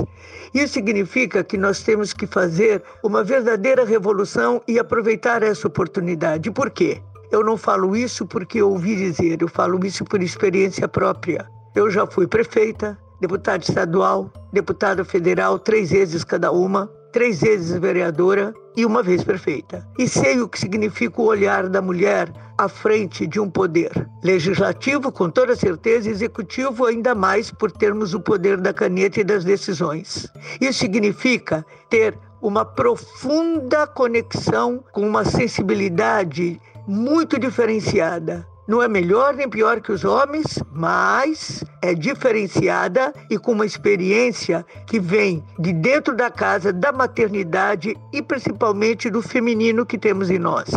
Isso significa que nós temos que fazer uma verdadeira revolução e aproveitar essa oportunidade. Por quê? Eu não falo isso porque ouvi dizer, eu falo isso por experiência própria. Eu já fui prefeita, deputada estadual, deputada federal, três vezes cada uma, três vezes vereadora e uma vez prefeita. E sei o que significa o olhar da mulher à frente de um poder legislativo, com toda certeza, executivo, ainda mais por termos o poder da caneta e das decisões. Isso significa ter uma profunda conexão com uma sensibilidade muito diferenciada. Não é melhor nem pior que os homens, mas é diferenciada e com uma experiência que vem de dentro da casa, da maternidade e principalmente do feminino que temos em nós.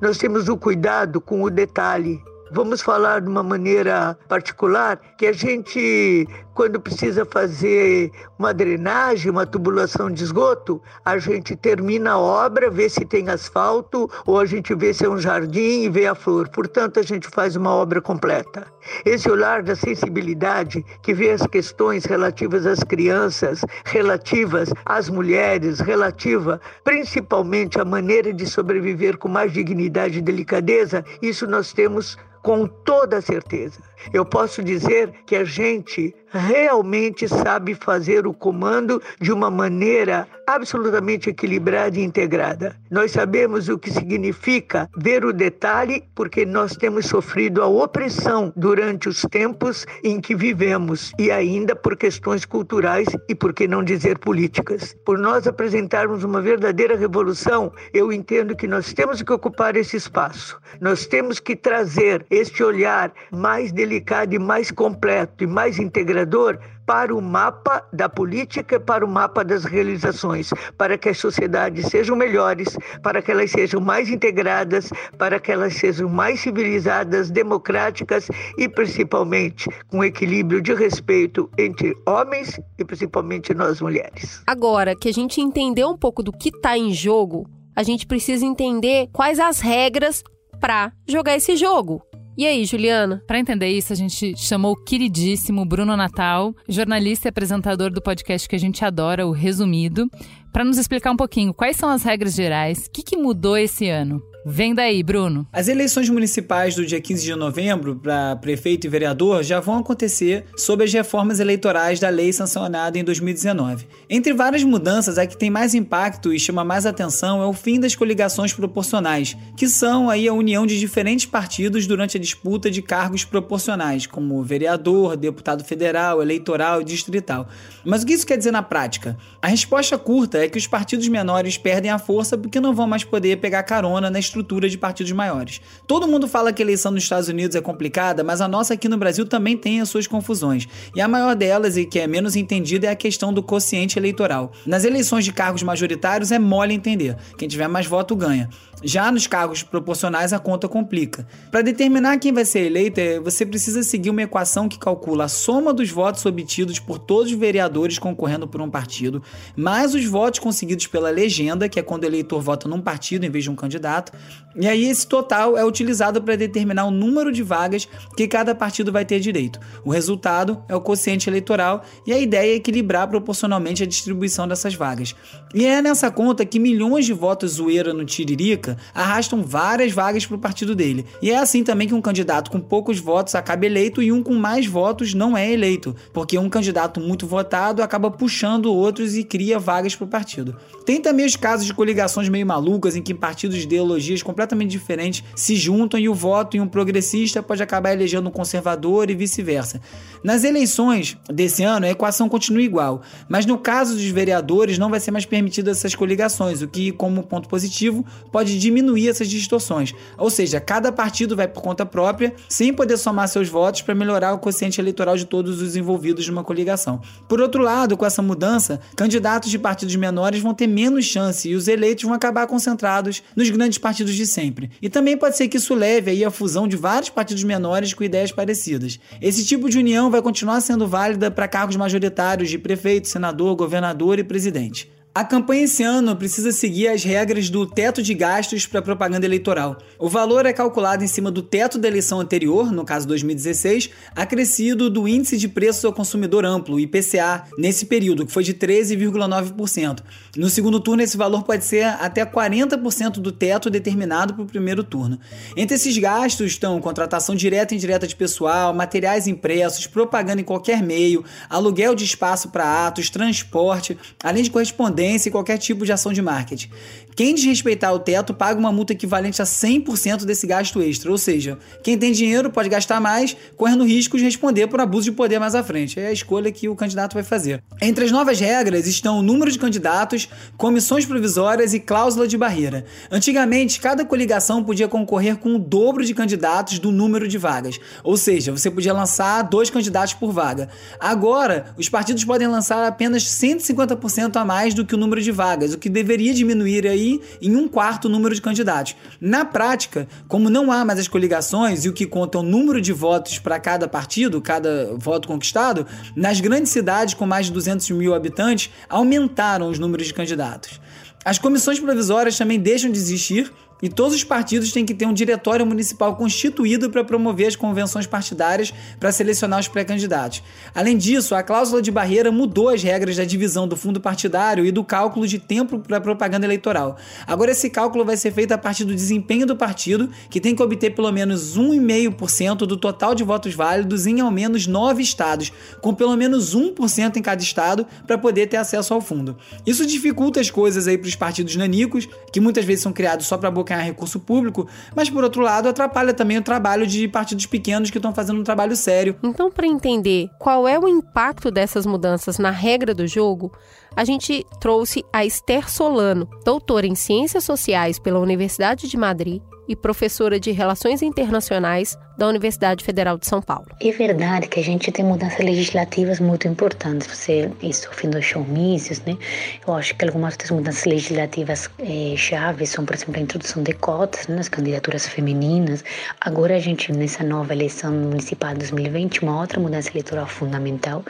Nós temos o cuidado com o detalhe, Vamos falar de uma maneira particular que a gente, quando precisa fazer uma drenagem, uma tubulação de esgoto, a gente termina a obra, vê se tem asfalto, ou a gente vê se é um jardim e vê a flor. Portanto, a gente faz uma obra completa. Esse olhar da sensibilidade que vê as questões relativas às crianças, relativas às mulheres, relativa principalmente à maneira de sobreviver com mais dignidade e delicadeza, isso nós temos com toda certeza. Eu posso dizer que a gente realmente sabe fazer o comando de uma maneira absolutamente equilibrada e integrada. Nós sabemos o que significa ver o detalhe, porque nós temos sofrido a opressão durante os tempos em que vivemos e ainda por questões culturais e, por que não dizer, políticas. Por nós apresentarmos uma verdadeira revolução, eu entendo que nós temos que ocupar esse espaço. Nós temos que trazer este olhar mais delicado e mais completo e mais integrador para o mapa da política para o mapa das realizações, para que as sociedades sejam melhores, para que elas sejam mais integradas, para que elas sejam mais civilizadas, democráticas e principalmente com equilíbrio de respeito entre homens e principalmente nós mulheres. Agora que a gente entendeu um pouco do que está em jogo, a gente precisa entender quais as regras para jogar esse jogo. E aí, Juliana? Para entender isso, a gente chamou o queridíssimo Bruno Natal, jornalista e apresentador do podcast que a gente adora, o Resumido, para nos explicar um pouquinho quais são as regras gerais, o que, que mudou esse ano. Vem daí, Bruno. As eleições municipais do dia 15 de novembro para prefeito e vereador já vão acontecer sob as reformas eleitorais da lei sancionada em 2019. Entre várias mudanças, a que tem mais impacto e chama mais atenção é o fim das coligações proporcionais, que são aí a união de diferentes partidos durante a disputa de cargos proporcionais, como vereador, deputado federal, eleitoral e distrital. Mas o que isso quer dizer na prática? A resposta curta é que os partidos menores perdem a força porque não vão mais poder pegar carona na estrutura de partidos maiores. Todo mundo fala que a eleição nos Estados Unidos é complicada, mas a nossa aqui no Brasil também tem as suas confusões. E a maior delas, e que é menos entendida, é a questão do quociente eleitoral. Nas eleições de cargos majoritários é mole entender. Quem tiver mais voto ganha. Já nos cargos proporcionais a conta complica. Para determinar quem vai ser eleito, é, você precisa seguir uma equação que calcula a soma dos votos obtidos por todos os vereadores concorrendo por um partido, mais os votos conseguidos pela legenda, que é quando o eleitor vota num partido em vez de um candidato, e aí esse total é utilizado para determinar o número de vagas que cada partido vai ter direito. O resultado é o quociente eleitoral e a ideia é equilibrar proporcionalmente a distribuição dessas vagas. E é nessa conta que milhões de votos zoeira no Tiririca arrastam várias vagas para o partido dele. E é assim também que um candidato com poucos votos acaba eleito e um com mais votos não é eleito, porque um candidato muito votado acaba puxando outros e cria vagas para o partido. Tem também os casos de coligações meio malucas em que partidos de ideologias completamente diferentes se juntam e o voto em um progressista pode acabar elegendo um conservador e vice-versa. Nas eleições desse ano, a equação continua igual, mas no caso dos vereadores não vai ser mais permitido essas coligações, o que, como ponto positivo, pode diminuir essas distorções. Ou seja, cada partido vai por conta própria, sem poder somar seus votos para melhorar o quociente eleitoral de todos os envolvidos numa coligação. Por outro lado, com essa mudança, candidatos de partidos menores vão ter menos chance e os eleitos vão acabar concentrados nos grandes partidos de sempre. E também pode ser que isso leve aí a fusão de vários partidos menores com ideias parecidas. Esse tipo de união vai continuar sendo válida para cargos majoritários de prefeito, senador, governador e presidente. A campanha esse ano precisa seguir as regras do teto de gastos para propaganda eleitoral. O valor é calculado em cima do teto da eleição anterior, no caso 2016, acrescido do índice de preços ao consumidor amplo, IPCA, nesse período, que foi de 13,9%. No segundo turno, esse valor pode ser até 40% do teto determinado para o primeiro turno. Entre esses gastos estão contratação direta e indireta de pessoal, materiais impressos, propaganda em qualquer meio, aluguel de espaço para atos, transporte, além de correspondência e qualquer tipo de ação de marketing. Quem desrespeitar o teto paga uma multa equivalente a 100% desse gasto extra, ou seja, quem tem dinheiro pode gastar mais, correndo risco de responder por abuso de poder mais à frente. É a escolha que o candidato vai fazer. Entre as novas regras estão o número de candidatos, comissões provisórias e cláusula de barreira. Antigamente, cada coligação podia concorrer com o dobro de candidatos do número de vagas, ou seja, você podia lançar dois candidatos por vaga. Agora, os partidos podem lançar apenas 150% a mais do que o número de vagas, o que deveria diminuir aí em um quarto o número de candidatos. Na prática, como não há mais as coligações e o que conta é o número de votos para cada partido, cada voto conquistado, nas grandes cidades com mais de 200 mil habitantes, aumentaram os números de candidatos. As comissões provisórias também deixam de existir e todos os partidos têm que ter um diretório municipal constituído para promover as convenções partidárias para selecionar os pré-candidatos. Além disso, a cláusula de barreira mudou as regras da divisão do fundo partidário e do cálculo de tempo para propaganda eleitoral. Agora esse cálculo vai ser feito a partir do desempenho do partido, que tem que obter pelo menos 1,5% do total de votos válidos em ao menos nove estados, com pelo menos 1% em cada estado, para poder ter acesso ao fundo. Isso dificulta as coisas aí para os partidos nanicos, que muitas vezes são criados só para abocanhar recurso público, mas por outro lado atrapalha também o trabalho de partidos pequenos que estão fazendo um trabalho sério. Então, para entender qual é o impacto dessas mudanças na regra do jogo, a gente trouxe a Esther Solano, doutora em Ciências Sociais pela Universidade de Madrid e professora de Relações Internacionais da Universidade Federal de São Paulo. É verdade que a gente tem mudanças legislativas muito importantes. Você, fim dos showmícios, né? Eu acho que algumas das mudanças legislativas eh, chaves são, por exemplo, a introdução de cotas né, nas candidaturas femininas. Agora a gente, nessa nova eleição municipal de 2020, uma outra mudança eleitoral fundamental,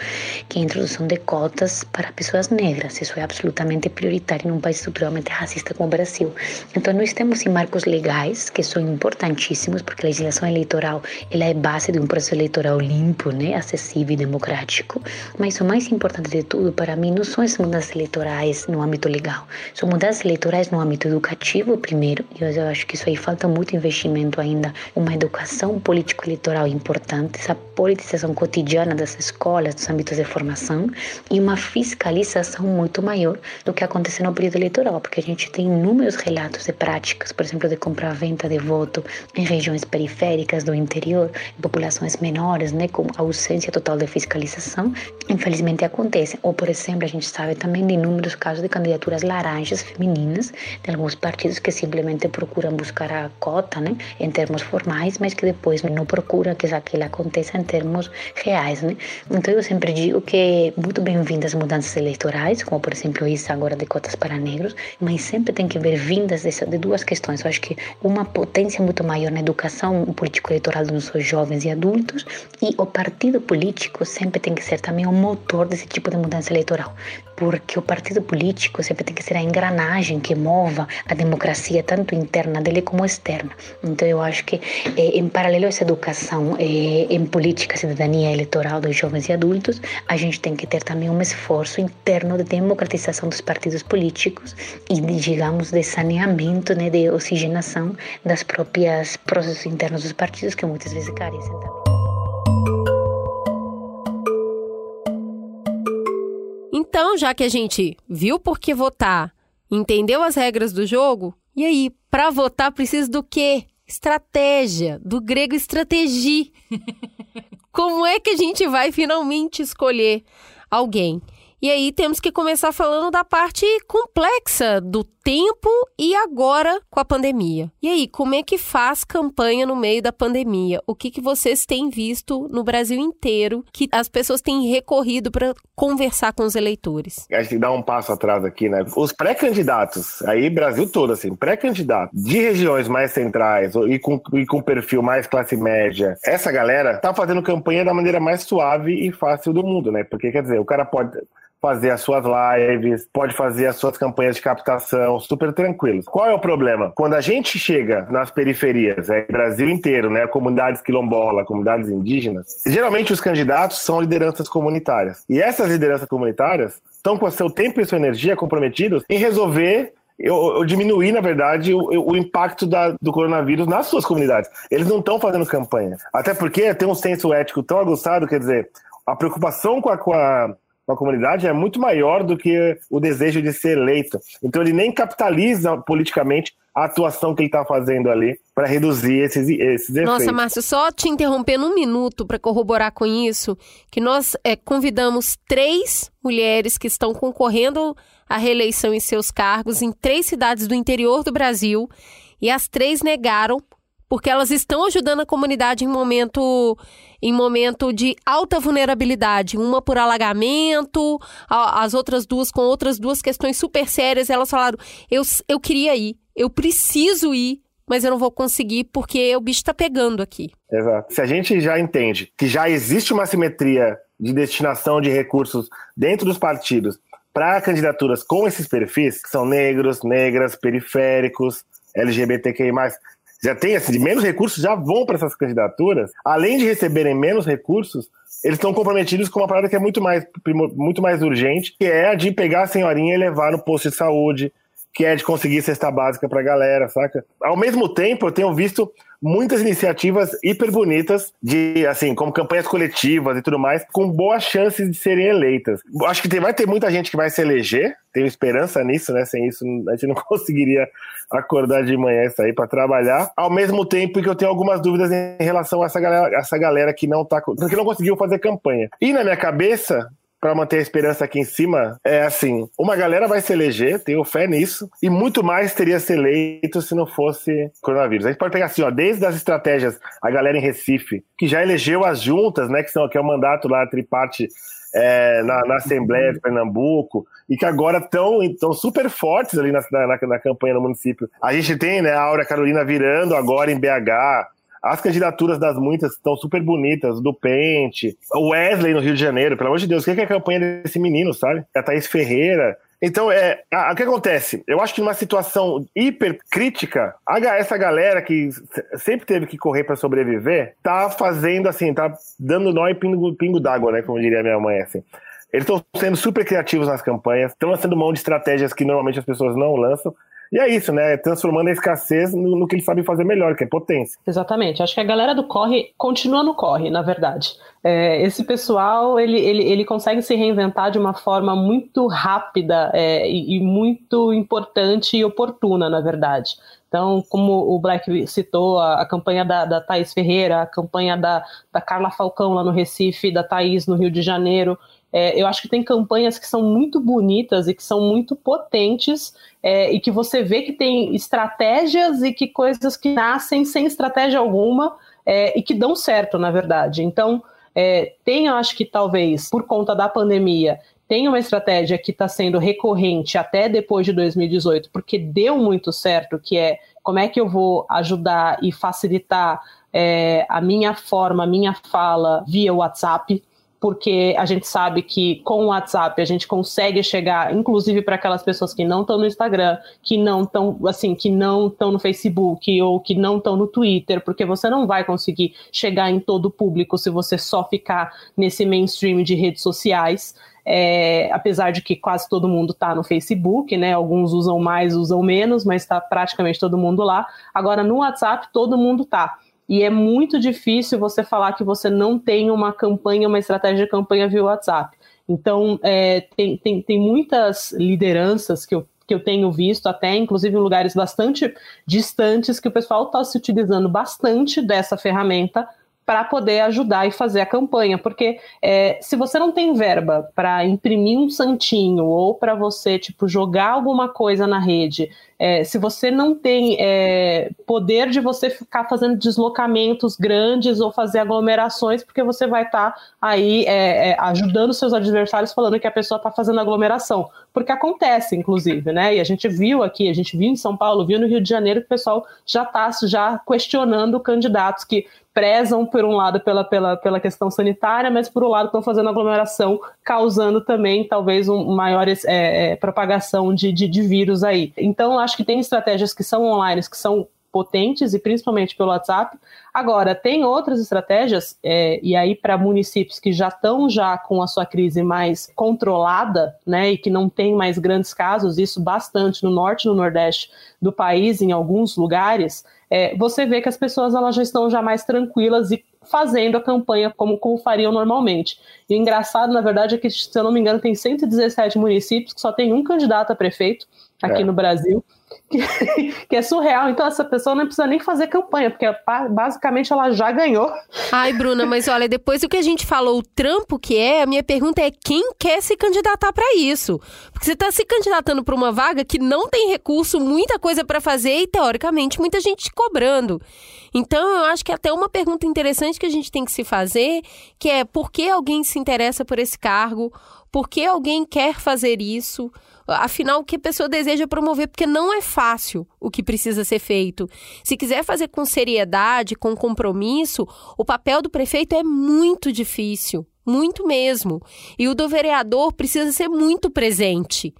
que é a introdução de cotas para pessoas negras. Isso é absolutamente prioritário num país estruturalmente racista como o Brasil. Então, nós temos sim marcos legais que são importantíssimos, porque a legislação eleitoral ela é base de um processo eleitoral limpo, né, acessível e democrático. Mas o mais importante de tudo para mim não são as mudanças eleitorais no âmbito legal, são mudanças eleitorais no âmbito educativo primeiro. E eu acho que isso aí falta muito investimento ainda, uma educação político-eleitoral importante, essa politização cotidiana das escolas, dos âmbitos de formação e uma fiscalização muito maior do que acontece no período eleitoral, porque a gente tem inúmeros relatos de práticas, por exemplo, de compra-venda de voto em regiões periféricas do interior, em populações menores, né, com ausência total de fiscalização, infelizmente acontece. Ou, por exemplo, a gente sabe também de inúmeros casos de candidaturas laranjas femininas de alguns partidos que simplesmente procuram buscar a cota, né, em termos formais, mas que depois não procuram que aquilo aconteça em termos reais, né. Então eu sempre digo que muito bem-vindas mudanças eleitorais, como por exemplo isso agora de cotas para negros, mas sempre tem que haver vindas de duas questões. Eu acho que uma potência muito maior na educação político-eleitoral eleitoral dos jovens e adultos e o partido político sempre tem que ser também o motor desse tipo de mudança eleitoral, porque o partido político sempre tem que ser a engrenagem que mova a democracia tanto interna dele como externa. Então eu acho que eh, em paralelo a essa educação eh, em política, cidadania eleitoral dos jovens e adultos, a gente tem que ter também um esforço interno de democratização dos partidos políticos e de, digamos de saneamento, né, de oxigenação das próprias processos internos dos partidos que muitas vezes carecem também. Então, já que a gente viu por que votar, entendeu as regras do jogo, e aí, para votar precisa do quê? Estratégia, do grego estratégia. *laughs* Como é que a gente vai finalmente escolher alguém? E aí temos que começar falando da parte complexa do tempo e agora com a pandemia. E aí, como é que faz campanha no meio da pandemia? O que, que vocês têm visto no Brasil inteiro que as pessoas têm recorrido para conversar com os eleitores? A gente dá um passo atrás aqui, né? Os pré-candidatos, aí Brasil todo, assim, pré-candidatos de regiões mais centrais e com, e com perfil mais classe média, essa galera tá fazendo campanha da maneira mais suave e fácil do mundo, né? Porque, quer dizer, o cara pode fazer as suas lives, pode fazer as suas campanhas de captação, super tranquilos. Qual é o problema? Quando a gente chega nas periferias, é Brasil inteiro, né, comunidades quilombola, comunidades indígenas, geralmente os candidatos são lideranças comunitárias. E essas lideranças comunitárias estão com o seu tempo e sua energia comprometidos em resolver eu, eu diminuir, na verdade, o, o impacto da, do coronavírus nas suas comunidades. Eles não estão fazendo campanha. Até porque tem um senso ético tão aguçado, quer dizer, a preocupação com a, com a uma comunidade é muito maior do que o desejo de ser eleito. Então ele nem capitaliza politicamente a atuação que ele está fazendo ali para reduzir esses, esses efeitos. Nossa, Márcio, só te interrompendo um minuto para corroborar com isso, que nós é, convidamos três mulheres que estão concorrendo à reeleição em seus cargos em três cidades do interior do Brasil e as três negaram porque elas estão ajudando a comunidade em momento em momento de alta vulnerabilidade, uma por alagamento, as outras duas com outras duas questões super sérias, elas falaram: "Eu eu queria ir, eu preciso ir, mas eu não vou conseguir porque o bicho está pegando aqui". Exato. Se a gente já entende que já existe uma simetria de destinação de recursos dentro dos partidos para candidaturas com esses perfis, que são negros, negras, periféricos, LGBTQI+, já tem assim, menos recursos já vão para essas candidaturas, além de receberem menos recursos, eles estão comprometidos com uma parada que é muito mais, muito mais urgente, que é a de pegar a senhorinha e levar no posto de saúde, que é de conseguir cesta básica para a galera, saca? Ao mesmo tempo, eu tenho visto muitas iniciativas hiper bonitas de, assim, como campanhas coletivas e tudo mais, com boas chances de serem eleitas. Acho que tem, vai ter muita gente que vai se eleger, tenho esperança nisso, né? Sem isso, a gente não *laughs* conseguiria acordar de manhã e sair para trabalhar. Ao mesmo tempo que eu tenho algumas dúvidas em relação a essa galera, essa galera que não tá, que não conseguiu fazer campanha. E na minha cabeça, para manter a esperança aqui em cima é assim: uma galera vai se eleger, tenho fé nisso, e muito mais teria se eleito se não fosse coronavírus. A gente pode pegar assim, ó, desde as estratégias, a galera em Recife, que já elegeu as juntas, né, que, são, que é o mandato lá triparte é, na, na, Assembleia de Pernambuco e que agora estão super fortes ali na, na, na, campanha no município. A gente tem né, a Aura Carolina virando agora em BH, as candidaturas das muitas estão super bonitas, do Pente, o Wesley no Rio de Janeiro, pelo amor de Deus, o que é a campanha desse menino, sabe? A Thaís Ferreira. Então, é, o que acontece? Eu acho que numa situação hiper crítica, essa galera que sempre teve que correr para sobreviver, tá fazendo assim, tá dando nó e pingo, pingo d'água, né? Como diria minha mãe, assim. Eles estão sendo super criativos nas campanhas, estão lançando mão de estratégias que normalmente as pessoas não lançam. E é isso, né? Transformando a escassez no, no, que eles sabem fazer melhor, que é potência. Exatamente. Acho que a galera do corre continua no corre, na verdade. É, esse pessoal, ele, ele, ele consegue se reinventar de uma forma muito rápida é, e, e muito importante e oportuna, na verdade. Então, como o Black citou, a, a campanha da, da Thaís Ferreira, a campanha da, da Carla Falcão lá no Recife, da Thaís no Rio de Janeiro, é, eu acho que tem campanhas que são muito bonitas e que são muito potentes é, e que você vê que tem estratégias e que coisas que nascem sem estratégia alguma é, e que dão certo, na verdade. Então, é, tem, eu acho que talvez, por conta da pandemia, tem uma estratégia que está sendo recorrente até depois de 2018, porque deu muito certo, que é como é que eu vou ajudar e facilitar é, a minha forma, a minha fala via WhatsApp porque a gente sabe que com o WhatsApp a gente consegue chegar, inclusive para aquelas pessoas que não estão no Instagram, que não estão assim, que não estão no Facebook ou que não estão no Twitter, porque você não vai conseguir chegar em todo o público se você só ficar nesse mainstream de redes sociais. É, apesar de que quase todo mundo está no Facebook, né? Alguns usam mais, usam menos, mas está praticamente todo mundo lá. Agora no WhatsApp todo mundo está e é muito difícil você falar que você não tem uma campanha, uma estratégia de campanha via WhatsApp. Então, é, tem, tem, tem muitas lideranças que eu, que eu tenho visto, até inclusive em lugares bastante distantes, que o pessoal está se utilizando bastante dessa ferramenta para poder ajudar e fazer a campanha, porque é, se você não tem verba para imprimir um santinho ou para você tipo jogar alguma coisa na rede, é, se você não tem é, poder de você ficar fazendo deslocamentos grandes ou fazer aglomerações, porque você vai estar tá aí é, é, ajudando seus adversários falando que a pessoa está fazendo aglomeração, porque acontece, inclusive, né? E a gente viu aqui, a gente viu em São Paulo, viu no Rio de Janeiro que o pessoal já está já questionando candidatos que prezam, por um lado, pela, pela, pela questão sanitária, mas por um lado estão fazendo aglomeração, causando também, talvez, um maior é, é, propagação de, de, de vírus aí. Então, acho que tem estratégias que são online, que são potentes e principalmente pelo WhatsApp. Agora, tem outras estratégias, é, e aí para municípios que já estão já com a sua crise mais controlada, né, e que não tem mais grandes casos, isso bastante no norte e no nordeste do país, em alguns lugares, é, você vê que as pessoas elas já estão já mais tranquilas e fazendo a campanha como, como fariam normalmente. E o engraçado, na verdade, é que, se eu não me engano, tem 117 municípios que só tem um candidato a prefeito aqui é. no Brasil que, é surreal. Então essa pessoa não precisa nem fazer campanha, porque basicamente ela já ganhou. Ai, Bruna, mas olha, depois do que a gente falou, o trampo que é, a minha pergunta é quem quer se candidatar para isso? Porque você está se candidatando para uma vaga que não tem recurso, muita coisa para fazer e teoricamente muita gente cobrando. Então eu acho que é até uma pergunta interessante que a gente tem que se fazer, que é por que alguém se interessa por esse cargo? Por que alguém quer fazer isso? Afinal, o que a pessoa deseja promover, porque não é fácil o que precisa ser feito. Se quiser fazer com seriedade, com compromisso, o papel do prefeito é muito difícil, muito mesmo. E o do vereador precisa ser muito presente.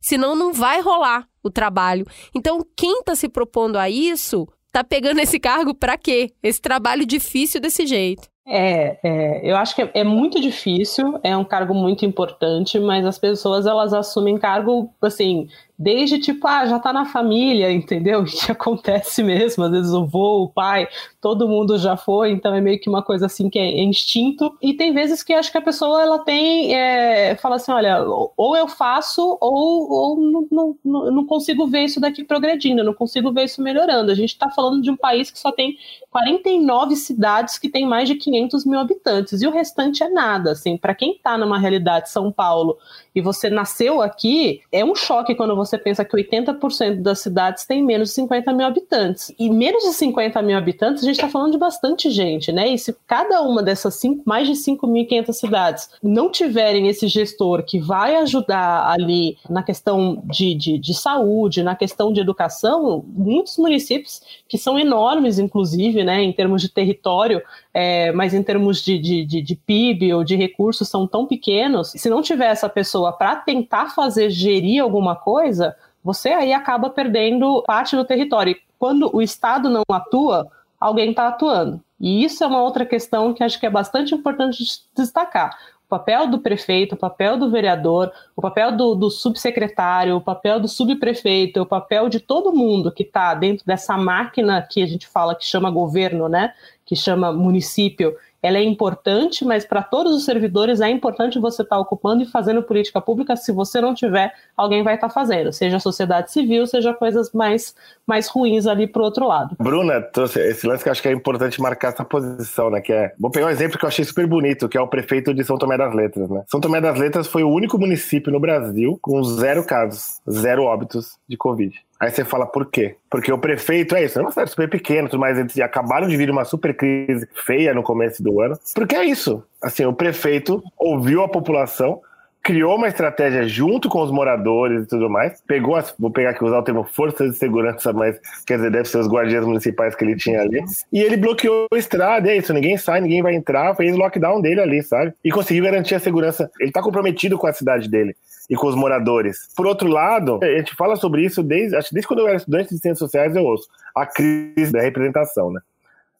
Senão não vai rolar. o trabalho. Então, quem está se propondo a isso, tá pegando esse cargo para quê? Esse trabalho difícil desse jeito. É, é, eu acho que é, é, muito difícil, é um cargo muito importante, mas as pessoas elas assumem cargo assim desde tipo, ah, já tá na família, entendeu? *laughs* Que acontece mesmo, às vezes o vô, o pai, todo mundo já foi, então é meio que uma coisa assim que é, é instinto. E tem vezes que acho que a pessoa ela tem, é, fala assim, olha, ou eu faço ou, ou não, não, não, consigo ver isso daqui progredindo, não consigo ver isso melhorando. A gente está falando de um país que só tem 49 cidades que tem mais de 500 mil habitantes e o restante é nada, assim, para quem está numa realidade São Paulo e você nasceu aqui, é um choque quando você pensa que 80% das cidades têm menos de 50 mil habitantes. E menos de 50 mil habitantes, a gente está falando de bastante gente, né? E se cada uma dessas cinco, mais de 5.500 cidades não tiverem esse gestor que vai ajudar ali na questão de, de, de saúde, na questão de educação, muitos municípios que são enormes, inclusive, né, em termos de território, é, mas em termos de, de, de, de, PIB ou de recursos são tão pequenos, se não tiver essa pessoa para tentar fazer gerir alguma coisa, você aí acaba perdendo parte do território. Quando o Estado não atua, alguém está atuando. E isso é uma outra questão que acho que é bastante importante destacar papel do prefeito, o papel do vereador, o papel do, do subsecretário, o papel do subprefeito, o papel de todo mundo que está dentro dessa máquina que a gente fala que chama governo, né? Que chama município ela é importante, mas para todos os servidores é importante você estar tá ocupando e fazendo política pública. Se você não tiver, alguém vai estar tá fazendo, seja a sociedade civil, seja coisas mais, mais ruins ali para o outro lado. Bruna trouxe esse lance que eu acho que é importante marcar essa posição, né? Que é, vou pegar um exemplo que eu achei super bonito, que é o prefeito de São Tomé das Letras, né? São Tomé das Letras foi o único município no Brasil com zero casos, zero óbitos de Covid. Aí você fala, por quê? Porque o prefeito, é isso, é uma cidade super pequena, mais, eles acabaram de vir uma super crise feia no começo do ano. Porque é isso. Assim, o prefeito ouviu a população, criou uma estratégia junto com os moradores e tudo mais, pegou as, vou pegar aqui usar o termo forças de segurança, mas quer dizer, deve ser os guardiões municipais que ele tinha ali, e ele bloqueou a estrada, é isso, ninguém sai, ninguém vai entrar, fez o lockdown dele ali, sabe? E conseguiu garantir a segurança. Ele tá comprometido com a cidade dele e com os moradores. Por outro lado, a gente fala sobre isso desde, acho desde quando eu era estudante de ciências sociais, eu ouço a crise da representação, né?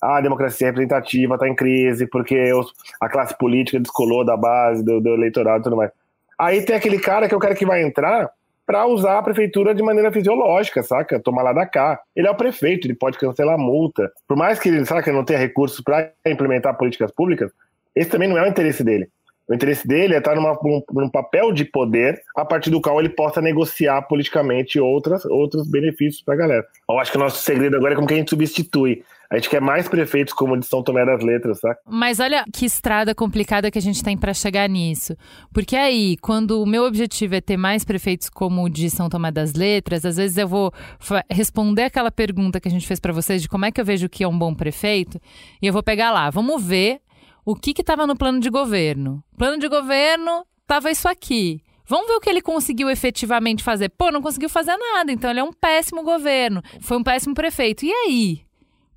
A democracia representativa está em crise porque os, a classe política descolou da base do, do eleitorado e tudo mais. Aí tem aquele cara que é o cara que vai entrar para usar a prefeitura de maneira fisiológica, saca? Tomar lá da cá. Ele é o prefeito, ele pode cancelar multa. Por mais que ele, saca, não tenha recursos para implementar políticas públicas, esse também não é o interesse dele. O interesse dele é estar numa, num, num, papel de poder a partir do qual ele possa negociar politicamente outras, outros benefícios para a galera. Eu acho que o nosso segredo agora é como que a gente substitui. A gente quer mais prefeitos como de São Tomé das Letras, saca? Mas olha que estrada complicada que a gente tem para chegar nisso. Porque aí, quando o meu objetivo é ter mais prefeitos como o de São Tomé das Letras, às vezes eu vou responder aquela pergunta que a gente fez para vocês de como é que eu vejo que é um bom prefeito, e eu vou pegar lá, vamos ver o que estava no plano de governo. Plano de governo estava isso aqui. Vamos ver o que ele conseguiu efetivamente fazer. Pô, não conseguiu fazer nada, então ele é um péssimo governo. Foi um péssimo prefeito. E aí?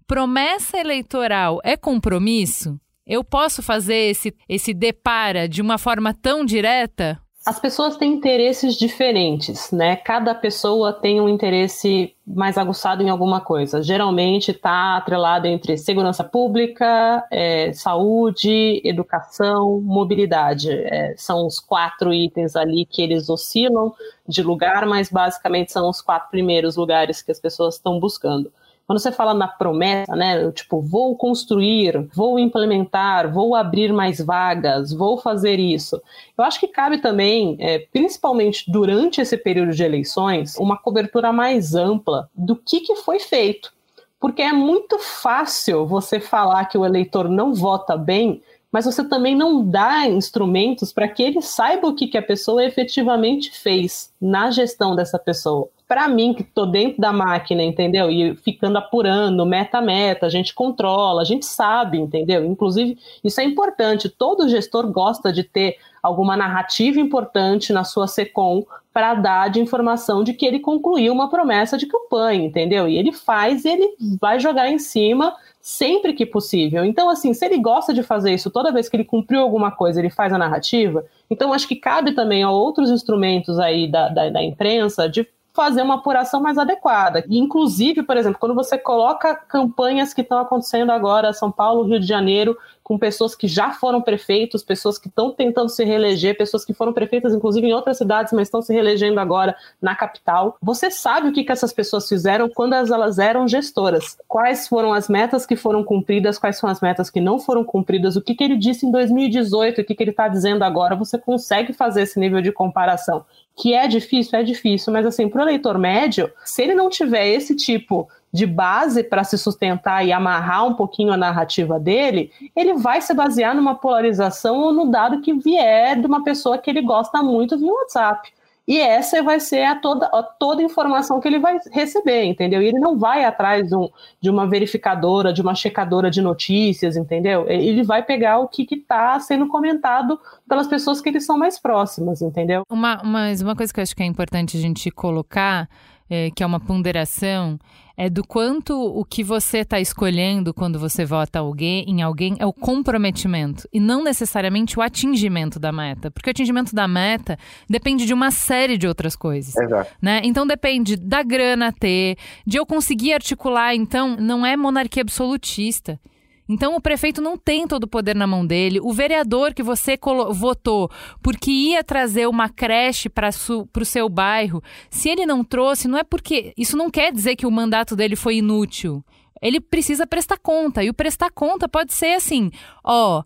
Promessa eleitoral é compromisso? Eu posso fazer esse, esse depara de uma forma tão direta? As pessoas têm interesses diferentes, né? Cada pessoa tem um interesse mais aguçado em alguma coisa. Geralmente está atrelado entre segurança pública, é, saúde, educação, mobilidade. É, são os quatro itens ali que eles oscilam de lugar, mas basicamente são os quatro primeiros lugares que as pessoas estão buscando. Quando você fala na promessa, né, tipo, vou construir, vou implementar, vou abrir mais vagas, vou fazer isso, eu acho que cabe também, é, principalmente durante esse período de eleições, uma cobertura mais ampla do que, que foi feito. Porque é muito fácil você falar que o eleitor não vota bem, mas você também não dá instrumentos para que ele saiba o que, que a pessoa efetivamente fez na gestão dessa pessoa para mim, que tô dentro da máquina, entendeu? E ficando apurando, meta a meta, a gente controla, a gente sabe, entendeu? Inclusive, isso é importante. Todo gestor gosta de ter alguma narrativa importante na sua SECOM para dar de informação de que ele concluiu uma promessa de campanha, entendeu? E ele faz e ele vai jogar em cima sempre que possível. Então, assim, se ele gosta de fazer isso toda vez que ele cumpriu alguma coisa, ele faz a narrativa, então acho que cabe também a outros instrumentos aí da, da, da imprensa de fazer uma apuração mais adequada. E, inclusive, por exemplo, quando você coloca campanhas que estão acontecendo agora, São Paulo, Rio de Janeiro, com pessoas que já foram prefeitos, pessoas que estão tentando se reeleger, pessoas que foram prefeitas, inclusive, em outras cidades, mas estão se reelegendo agora na capital. Você sabe o que, que essas pessoas fizeram quando elas eram gestoras. Quais foram as metas que foram cumpridas, quais são as metas que não foram cumpridas, o que, que ele disse em 2018, o que, que ele está dizendo agora. Você consegue fazer esse nível de comparação. Que é difícil, é difícil, mas assim, para o eleitor médio, se ele não tiver esse tipo de base para se sustentar e amarrar um pouquinho a narrativa dele, ele vai se basear numa polarização ou no dado que vier de uma pessoa que ele gosta muito via WhatsApp. E essa vai ser a toda, a toda informação que ele vai receber, entendeu? E ele não vai atrás de, um, de uma verificadora, de uma checadora de notícias, entendeu? Ele vai pegar o que está sendo comentado pelas pessoas que eles são mais próximas, entendeu? Uma, mas uma coisa que eu acho que é importante a gente colocar, é, que é uma ponderação, é do quanto o que você está escolhendo quando você vota alguém, em alguém é o comprometimento e não necessariamente o atingimento da meta. Porque o atingimento da meta depende de uma série de outras coisas. Exato. Né? Então depende da grana ter, de eu conseguir articular. Então, não é monarquia absolutista. Então o prefeito não tem todo o poder na mão dele. O vereador que você votou porque ia trazer uma creche para o seu bairro, se ele não trouxe, não é porque. Isso não quer dizer que o mandato dele foi inútil. Ele precisa prestar conta. E o prestar conta pode ser assim: ó.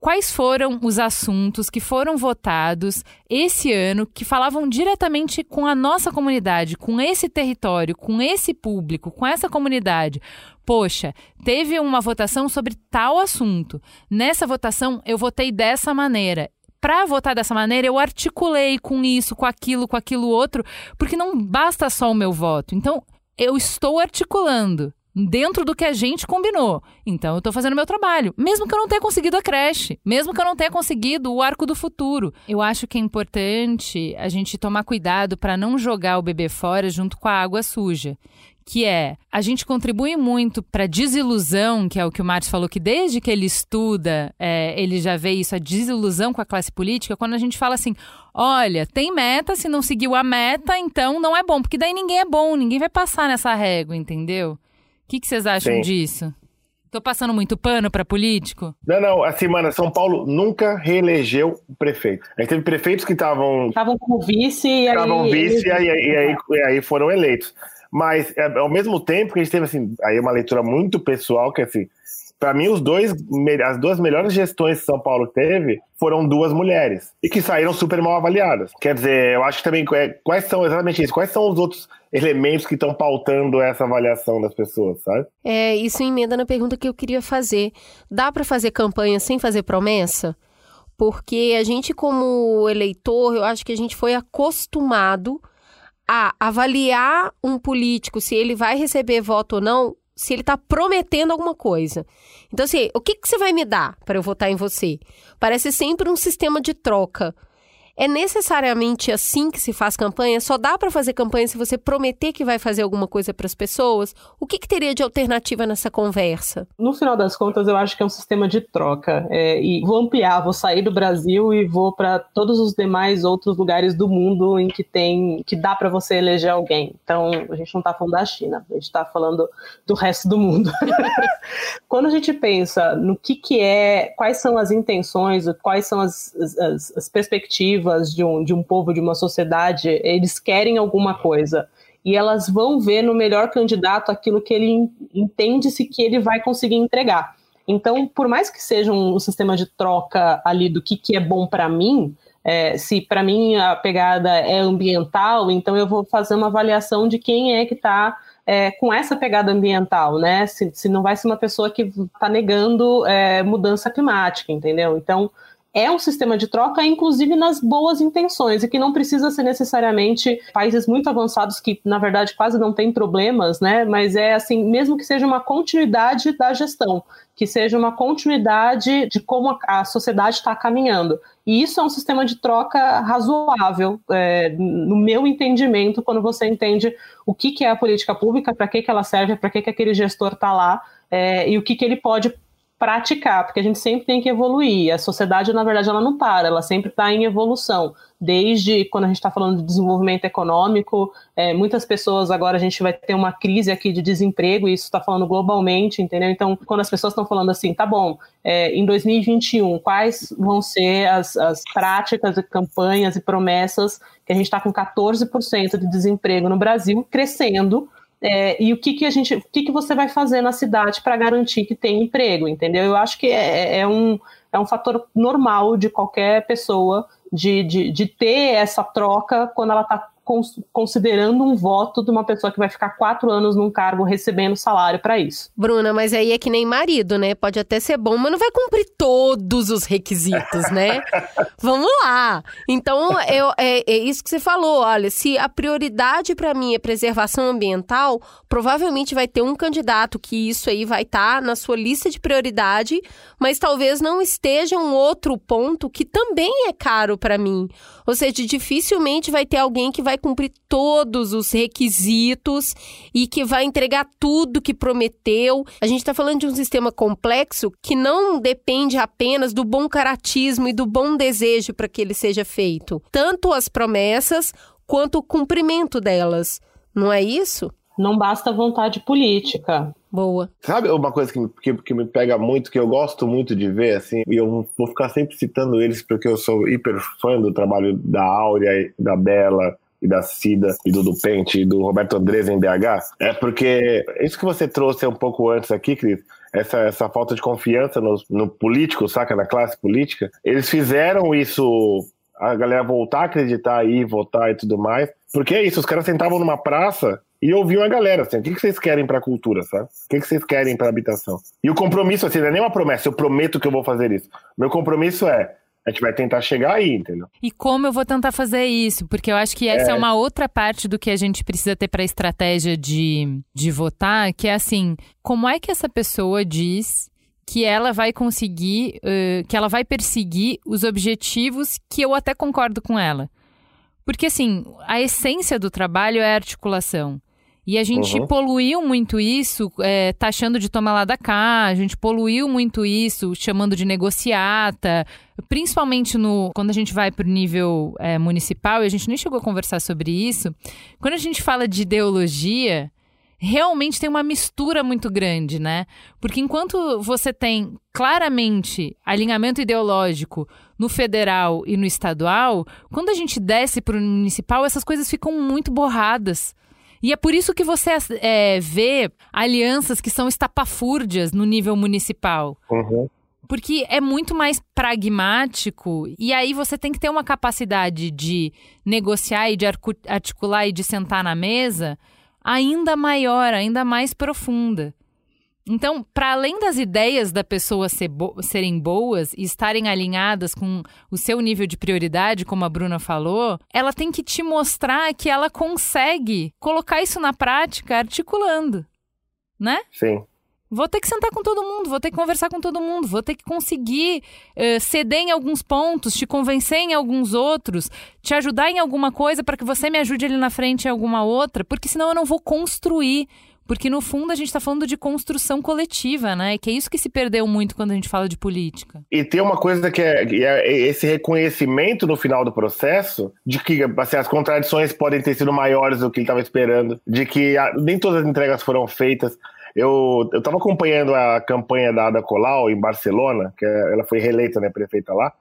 Quais foram os assuntos que foram votados esse ano que falavam diretamente com a nossa comunidade, com esse território, com esse público, com essa comunidade? Poxa, teve uma votação sobre tal assunto. Nessa votação eu votei dessa maneira para votar dessa maneira, eu articulei com isso, com aquilo, com aquilo outro, porque não basta só o meu voto. Então, eu estou articulando dentro do que a gente combinou. Então eu estou fazendo meu trabalho, mesmo que eu não tenha conseguido a creche, mesmo que eu não tenha conseguido o arco do futuro. Eu acho que é importante a gente tomar cuidado para não jogar o bebê fora junto com a água suja. Que é, a gente contribui muito para desilusão, que é o que o Marcos falou, que desde que ele estuda, é, ele já vê isso, a desilusão com a classe política, quando a gente fala assim: olha, tem meta, se não seguiu a meta, então não é bom, porque daí ninguém é bom, ninguém vai passar nessa régua, entendeu? que, que vocês acham Sim. disso? Tô passando muito pano para político? Não, não. Assim, mano, São Paulo nunca reelegeu o prefeito. A gente teve prefeitos que estavam. Estavam como vice e aí. Estavam vice e aí, e, aí, e aí foram eleitos. Mas, é, ao mesmo tempo que a gente teve, assim, aí uma leitura muito pessoal, que assim, para mim, os dois, as duas melhores gestões que São Paulo teve foram duas mulheres e que saíram super mal avaliadas. Quer dizer, eu acho que também é, quais são exatamente isso? Quais são os outros elementos que estão pautando essa avaliação das pessoas, sabe? É, isso emenda na pergunta que eu queria fazer. Dá para fazer campanha sem fazer promessa? Porque a gente, como eleitor, eu acho que a gente foi acostumado a avaliar um político, se ele vai receber voto ou não, se ele está prometendo alguma coisa. Então, assim, o que, que você vai me dar para eu votar em você? Parece sempre um sistema de troca. É necessariamente assim que se faz campanha? Só dá para fazer campanha se você prometer que vai fazer alguma coisa para as pessoas? O que, que, teria de alternativa nessa conversa? No final das contas, eu acho que é um sistema de troca. É, e vou ampliar, vou sair do Brasil e vou para todos os demais outros lugares do mundo em que tem, que dá para você eleger alguém. Então, a gente não está falando da China, a gente está falando do resto do mundo. *laughs* Quando a gente pensa no que, que é, quais são as intenções, quais são as, as, as perspectivas de um, de um povo, de uma sociedade, eles querem alguma coisa. E elas vão ver no melhor candidato aquilo que ele entende-se que ele vai conseguir entregar. Então, por mais que seja um, sistema de troca ali do que, que é bom para mim, é, se para mim a pegada é ambiental, então eu vou fazer uma avaliação de quem é que está é, com essa pegada ambiental, né? Se, se, não vai ser uma pessoa que está negando é, mudança climática, entendeu? Então, é um sistema de troca, inclusive nas boas intenções, e que não precisa ser necessariamente países muito avançados que, na verdade, quase não têm problemas, né? Mas é assim, mesmo que seja uma continuidade da gestão, que seja uma continuidade de como a sociedade está caminhando. E isso é um sistema de troca razoável, é, no meu entendimento, quando você entende o que, que é a política pública, para que, que ela serve, para que, que aquele gestor está lá, é, e o que, que ele pode praticar, porque a gente sempre tem que evoluir. A sociedade, na verdade, ela não para, ela sempre está em evolução. Desde quando a gente está falando de desenvolvimento econômico, é, muitas pessoas agora a gente vai ter uma crise aqui de desemprego, e isso está falando globalmente, entendeu? Então, quando as pessoas estão falando assim, tá bom, é, em 2021, quais vão ser as, as práticas e campanhas e promessas que a gente está com 14% de desemprego no Brasil, crescendo, é, e o que, que a gente, o que, que você vai fazer na cidade para garantir que tem emprego, entendeu? Eu acho que é, é, um, é um fator normal de qualquer pessoa de, de, de ter essa troca quando ela está considerando um voto de uma pessoa que vai ficar quatro anos num cargo recebendo salário para isso. Bruna, mas aí é que nem marido, né? Pode até ser bom, mas não vai cumprir todos os requisitos, né? *laughs* Vamos lá. Então, eu, é, é, isso que você falou. Olha, se a prioridade para mim é preservação ambiental, provavelmente vai ter um candidato que isso aí vai estar tá na sua lista de prioridade, mas talvez não esteja um outro ponto que também é caro para mim. Ou seja, dificilmente vai ter alguém que vai cumprir todos os requisitos e que vai entregar tudo que prometeu. A gente está falando de um sistema complexo que não depende apenas do bom caratismo e do bom desejo para que ele seja feito. Tanto as promessas quanto o cumprimento delas. Não é isso? Não basta vontade política. Boa. Sabe uma coisa que, que, que, me pega muito, que eu gosto muito de ver, assim, e eu vou ficar sempre citando eles porque eu sou hiper fã do trabalho da Áurea, da Bela, e da Cida e do do Pente e do Roberto Andrés em BH, é porque isso que você trouxe um pouco antes aqui, Cris, essa, essa falta de confiança no, no político, saca, na classe política, eles fizeram isso, a galera voltar a acreditar aí, votar e tudo mais, porque é isso, os caras sentavam numa praça e ouviam a galera, assim, o que, que vocês querem para a cultura, sabe? O que, que vocês querem para habitação? E o compromisso, assim, não é nem uma promessa, eu prometo que eu vou fazer isso. Meu compromisso é, a gente vai tentar chegar aí, entendeu? E como eu vou tentar fazer isso? Porque eu acho que essa é, é uma outra parte do que a gente precisa ter para a estratégia de, de votar, que é assim, como é que essa pessoa diz que ela vai conseguir, uh, que ela vai perseguir os objetivos que eu até concordo com ela? Porque assim, a essência do trabalho é a articulação. E a gente uhum. poluiu muito isso, é, taxando de tomar lá da cá, a gente poluiu muito isso, chamando de negociata, principalmente no quando a gente vai para o nível é, municipal, e a gente nem chegou a conversar sobre isso. Quando a gente fala de ideologia, realmente tem uma mistura muito grande, né? Porque enquanto você tem claramente alinhamento ideológico no federal e no estadual, quando a gente desce para o municipal, essas coisas ficam muito borradas. E é por isso que você é, vê alianças que são estapafúrdias no nível municipal. Uhum. Porque é muito mais pragmático e aí você tem que ter uma capacidade de negociar e de articular e de sentar na mesa ainda maior, ainda mais profunda. Então, para além das ideias da pessoa ser bo serem boas e estarem alinhadas com o seu nível de prioridade, como a Bruna falou, ela tem que te mostrar que ela consegue colocar isso na prática articulando, né? Sim. Vou ter que sentar com todo mundo, vou ter que conversar com todo mundo, vou ter que conseguir uh, ceder em alguns pontos, te convencer em alguns outros, te ajudar em alguma coisa para que você me ajude ali na frente em alguma outra, porque senão eu não vou construir porque no fundo a gente está falando de construção coletiva, né? E que é isso que se perdeu muito quando a gente fala de política. E tem uma coisa que é, é esse reconhecimento no final do processo de que assim, as contradições podem ter sido maiores do que ele estava esperando, de que a, nem todas as entregas foram feitas. Eu estava acompanhando a campanha da Ada Colau em Barcelona, que é, ela foi reeleita, né, prefeita lá.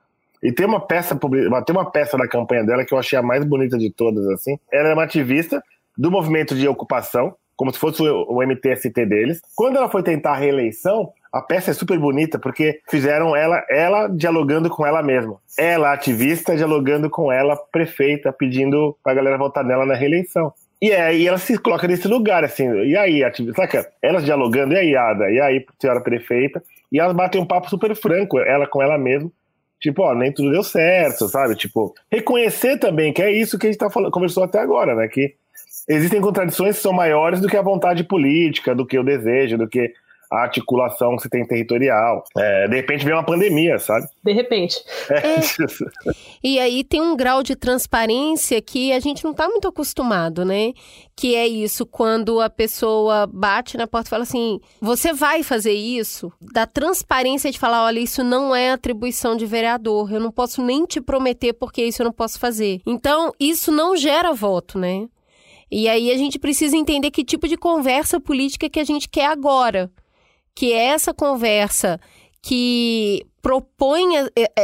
E tem uma peça, tem uma peça da campanha dela que eu achei a mais bonita de todas, assim. Ela é uma ativista do movimento de ocupação, como se fosse o MTST deles. Quando ela foi tentar a reeleição, a peça é super bonita porque fizeram ela, ela dialogando com ela mesma. Ela, ativista, dialogando com ela, prefeita, pedindo pra galera votar nela na reeleição. E aí ela se coloca nesse lugar, assim, e aí, ativista, saca? Elas dialogando, e aí, Ada, e aí, senhora prefeita, e elas batem um papo super franco, ela com ela mesma, tipo, ó, nem tudo deu certo, sabe? Tipo, reconhecer também que é isso que a gente tá falando, conversou até agora, né? Que existem contradições que são maiores do que a vontade política, do que o desejo, do que a articulação que você tem territorial. É, de repente vem uma pandemia, sabe? De repente. É. É. E aí tem um grau de transparência que a gente não está muito acostumado, né? Que é isso, quando a pessoa bate na porta e fala assim: você vai fazer isso? Da transparência de falar: olha, isso não é atribuição de vereador, eu não posso nem te prometer porque isso eu não posso fazer. Então, isso não gera voto, né? E aí a gente precisa entender que tipo de conversa política que a gente quer agora. Que é essa conversa que propõe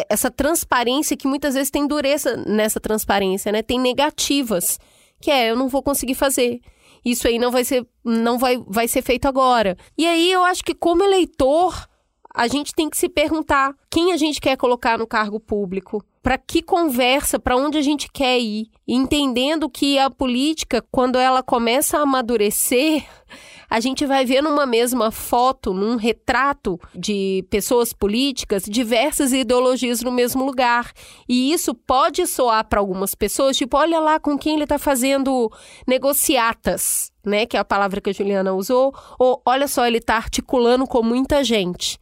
essa transparência que muitas vezes tem dureza nessa transparência, né? Tem negativas, que é eu não vou conseguir fazer. Isso aí não vai ser não vai, vai ser feito agora. E aí eu acho que como eleitor, a gente tem que se perguntar quem a gente quer colocar no cargo público para que conversa, para onde a gente quer ir, entendendo que a política, quando ela começa a amadurecer, *laughs* a gente vai ver numa mesma foto, num retrato de pessoas políticas, diversas ideologias no mesmo lugar. E isso pode soar para algumas pessoas, tipo, olha lá com quem ele está fazendo negociatas, né, que é a palavra que a Juliana usou, ou olha só, ele está articulando com muita gente.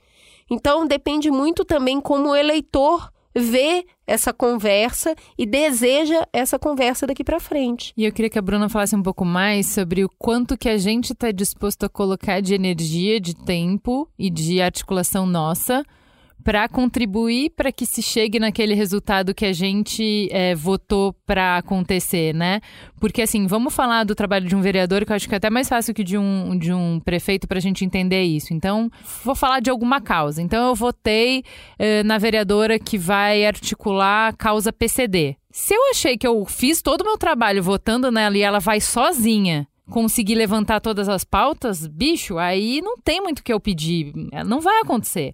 Então depende muito também como o eleitor vê essa conversa e deseja essa conversa daqui para frente. E eu queria que a Bruna falasse um pouco mais sobre o quanto que a gente está disposto a colocar de energia, de tempo e de articulação nossa para contribuir para que se chegue naquele resultado que a gente é, votou para acontecer, né? Porque, assim, vamos falar do trabalho de um vereador, que eu acho que é até mais fácil que de um, de um prefeito para a gente entender isso. Então, vou falar de alguma causa. Então, eu votei eh, na vereadora que vai articular a causa PCD. Se eu achei que eu fiz todo o meu trabalho votando nela e ela vai sozinha conseguir levantar todas as pautas, bicho, aí não tem muito o que eu pedir. Não vai acontecer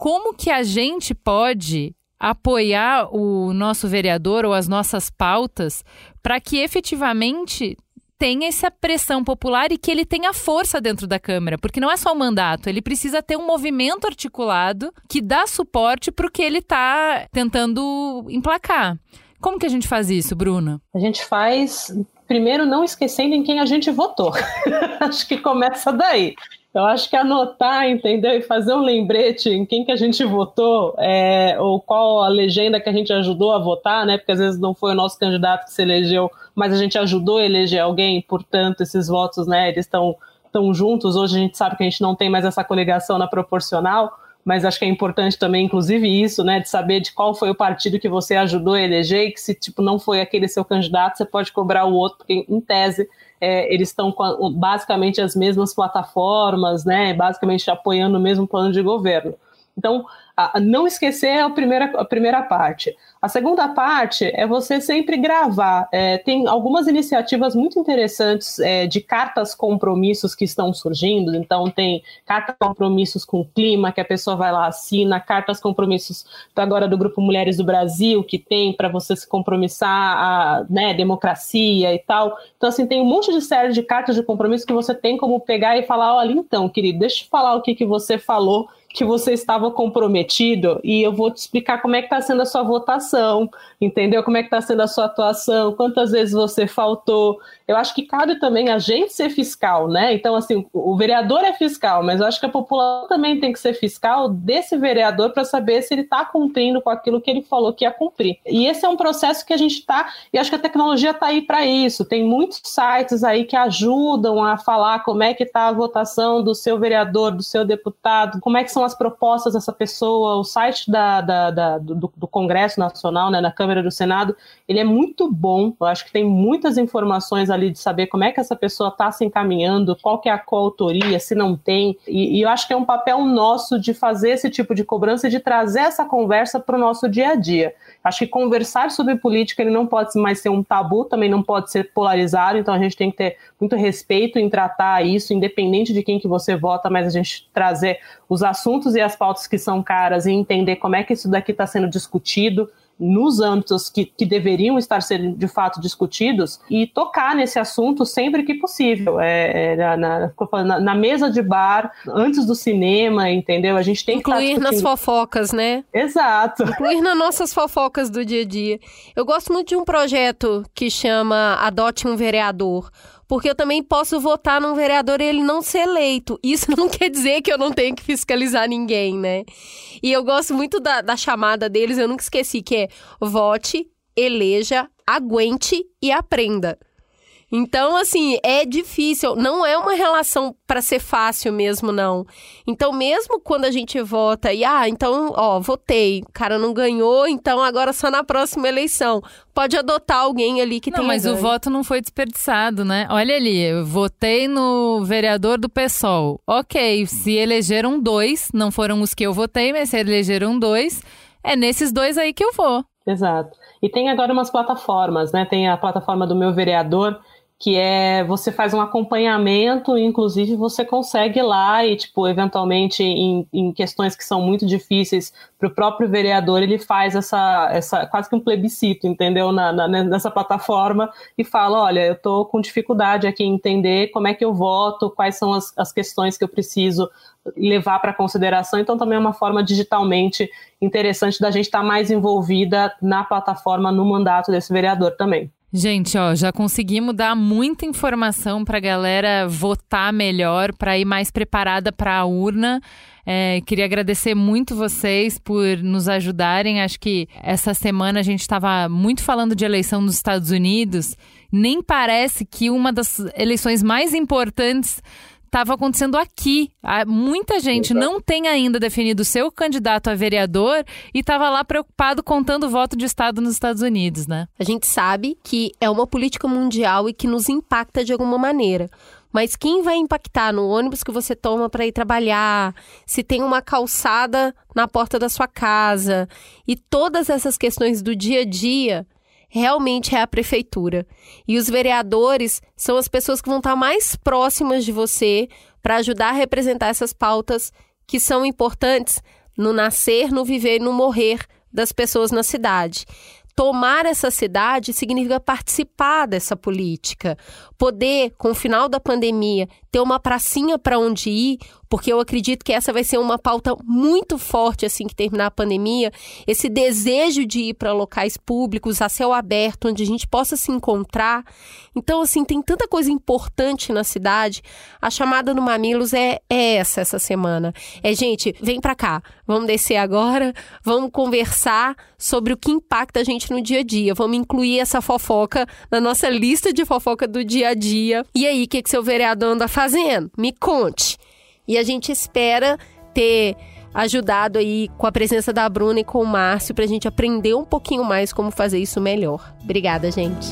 como que a gente pode apoiar o nosso vereador ou as nossas pautas para que efetivamente tenha essa pressão popular e que ele tenha força dentro da Câmara, porque não é só o mandato, ele precisa ter um movimento articulado que dá suporte para o que ele está tentando emplacar. Como que a gente faz isso, Bruna? A gente faz primeiro não esquecendo em quem a gente votou. *laughs* Acho que começa daí. Eu acho que anotar, entendeu? E fazer um lembrete em quem que a gente votou, é, ou qual a legenda que a gente ajudou a votar, né? Porque às vezes não foi o nosso candidato que se elegeu, mas a gente ajudou a eleger alguém, portanto, esses votos, né, eles estão tão juntos. Hoje a gente sabe que a gente não tem mais essa coligação na proporcional, mas acho que é importante também, inclusive, isso, né, de saber de qual foi o partido que você ajudou a eleger e que se, tipo, não foi aquele seu candidato, você pode cobrar o outro, porque, em tese, é, eles estão com basicamente as mesmas plataformas, né, basicamente apoiando o mesmo plano de governo. Então, a, não esquecer a primeira, a primeira parte. A segunda parte é você sempre gravar. É, tem algumas iniciativas muito interessantes é, de cartas compromissos que estão surgindo. Então, tem cartas compromissos com o clima, que a pessoa vai lá, assina, cartas compromissos agora do Grupo Mulheres do Brasil, que tem para você se compromissar a né, democracia e tal. Então, assim, tem um monte de série de cartas de compromisso que você tem como pegar e falar: olha, então, querido, deixa eu falar o que, que você falou que você estava comprometido e eu vou te explicar como é que está sendo a sua votação, entendeu? Como é que está sendo a sua atuação, quantas vezes você faltou. Eu acho que cabe também a gente ser fiscal, né? Então, assim, o vereador é fiscal, mas eu acho que a população também tem que ser fiscal desse vereador para saber se ele está cumprindo com aquilo que ele falou que ia cumprir. E esse é um processo que a gente está, e acho que a tecnologia está aí para isso. Tem muitos sites aí que ajudam a falar como é que está a votação do seu vereador, do seu deputado, como é que são são as propostas dessa pessoa, o site da, da, da do, do, Congresso Nacional, né, na Câmara do Senado, ele é muito bom, eu acho que tem muitas informações ali de saber como é que essa pessoa está se encaminhando, qual que é a coautoria, se não tem, e, e eu acho que é um papel nosso de fazer esse tipo de cobrança e de trazer essa conversa para o nosso dia a dia. Acho que conversar sobre política ele não pode mais ser um tabu, também não pode ser polarizado, então a gente tem que ter muito respeito em tratar isso, independente de quem que você vota, mas a gente trazer os assuntos e as pautas que são caras e entender como é que isso daqui está sendo discutido, nos âmbitos que, que deveriam estar sendo de fato discutidos e tocar nesse assunto sempre que possível. É, é na, na, na, mesa de bar, antes do cinema, entendeu? A gente tem Incluir que. Incluir nas fofocas, né? Exato. Incluir nas nossas fofocas do dia a dia. Eu gosto muito de um projeto que chama Adote um Vereador porque eu também posso votar num vereador e ele não ser eleito. Isso *laughs* não quer dizer que eu não tenho que fiscalizar ninguém, né? E eu gosto muito da, da chamada deles, eu nunca esqueci, que é vote, eleja, aguente e aprenda. Então, assim, é difícil, não é uma relação para ser fácil mesmo, não. Então, mesmo quando a gente vota e, ah, então, ó, votei, o cara não ganhou, então agora só na próxima eleição. Pode adotar alguém ali que não, tem. Mas ganho. o voto não foi desperdiçado, né? Olha ali, eu votei no vereador do PSOL. Ok, se elegeram dois, não foram os que eu votei, mas se elegeram dois, é nesses dois aí que eu vou. Exato. E tem agora umas plataformas, né? Tem a plataforma do meu vereador, que é você faz um acompanhamento, inclusive você consegue lá e, tipo, eventualmente em, em questões que são muito difíceis para o próprio vereador, ele faz essa, essa quase que um plebiscito, entendeu? Na, na, nessa plataforma e fala: olha, eu estou com dificuldade aqui em entender como é que eu voto, quais são as, as questões que eu preciso levar para consideração. Então, também é uma forma digitalmente interessante da gente estar tá mais envolvida na plataforma, no mandato desse vereador também. Gente, ó, já conseguimos dar muita informação para a galera votar melhor, para ir mais preparada para a urna. É, queria agradecer muito vocês por nos ajudarem. Acho que essa semana a gente estava muito falando de eleição nos Estados Unidos. Nem parece que uma das eleições mais importantes estava acontecendo aqui. Muita gente Exato. não tem ainda definido seu candidato a vereador e estava lá preocupado contando o voto de Estado nos Estados Unidos, né? A gente sabe que é uma política mundial e que nos impacta de alguma maneira. Mas quem vai impactar no ônibus que você toma para ir trabalhar, se tem uma calçada na porta da sua casa e todas essas questões do dia a dia, realmente é a prefeitura. E os vereadores são as pessoas que vão estar mais próximas de você para ajudar a representar essas pautas que são importantes no nascer, no viver e no morrer das pessoas na cidade. Tomar essa cidade significa participar dessa política, poder, com o final da pandemia, ter uma pracinha para onde ir, porque eu acredito que essa vai ser uma pauta muito forte assim que terminar a pandemia, esse desejo de ir para locais públicos a céu aberto, onde a gente possa se encontrar. Então, assim, tem tanta coisa importante na cidade. A chamada no Mamilos é, é essa essa semana. É, gente, vem para cá, vamos descer agora, vamos conversar sobre o que impacta a gente no dia a dia. Vamos incluir essa fofoca na nossa lista de fofoca do dia a dia. E aí, o que, que seu vereador anda fazendo? Me conte. E a gente espera ter ajudado aí com a presença da Bruna e com o Márcio para a gente aprender um pouquinho mais como fazer isso melhor. Obrigada, gente.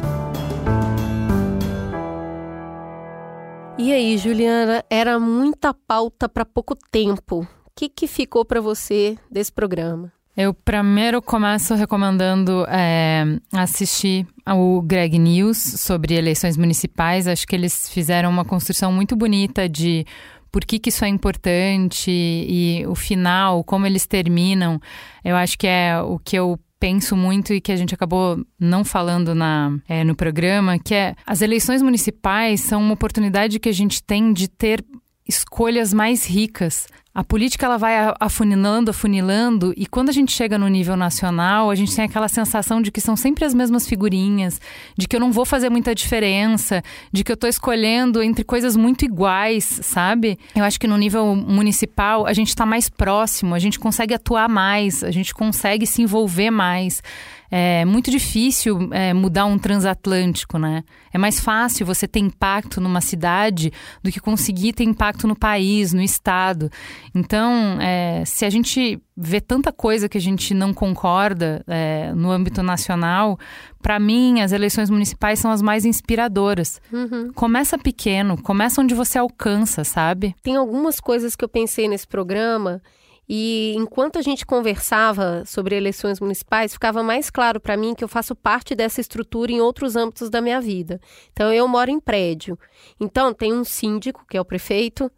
E aí, Juliana, era muita pauta para pouco tempo. O que, que ficou para você desse programa? Eu primeiro começo recomendando é, assistir ao Greg News sobre eleições municipais. Acho que eles fizeram uma construção muito bonita de por que, que isso é importante e o final, como eles terminam. Eu acho que é o que eu penso muito e que a gente acabou não falando na, é, no programa, que é as eleições municipais são uma oportunidade que a gente tem de ter escolhas mais ricas. A política ela vai afunilando, afunilando, e quando a gente chega no nível nacional, a gente tem aquela sensação de que são sempre as mesmas figurinhas, de que eu não vou fazer muita diferença, de que eu estou escolhendo entre coisas muito iguais, sabe? Eu acho que no nível municipal a gente está mais próximo, a gente consegue atuar mais, a gente consegue se envolver mais. É muito difícil é, mudar um transatlântico, né? É mais fácil você ter impacto numa cidade do que conseguir ter impacto no país, no estado. Então, é, se a gente vê tanta coisa que a gente não concorda é, no âmbito nacional, para mim, as eleições municipais são as mais inspiradoras. Uhum. Começa pequeno, começa onde você alcança, sabe? Tem algumas coisas que eu pensei nesse programa e enquanto a gente conversava sobre eleições municipais, ficava mais claro para mim que eu faço parte dessa estrutura em outros âmbitos da minha vida. Então, eu moro em prédio. Então, tem um síndico, que é o prefeito,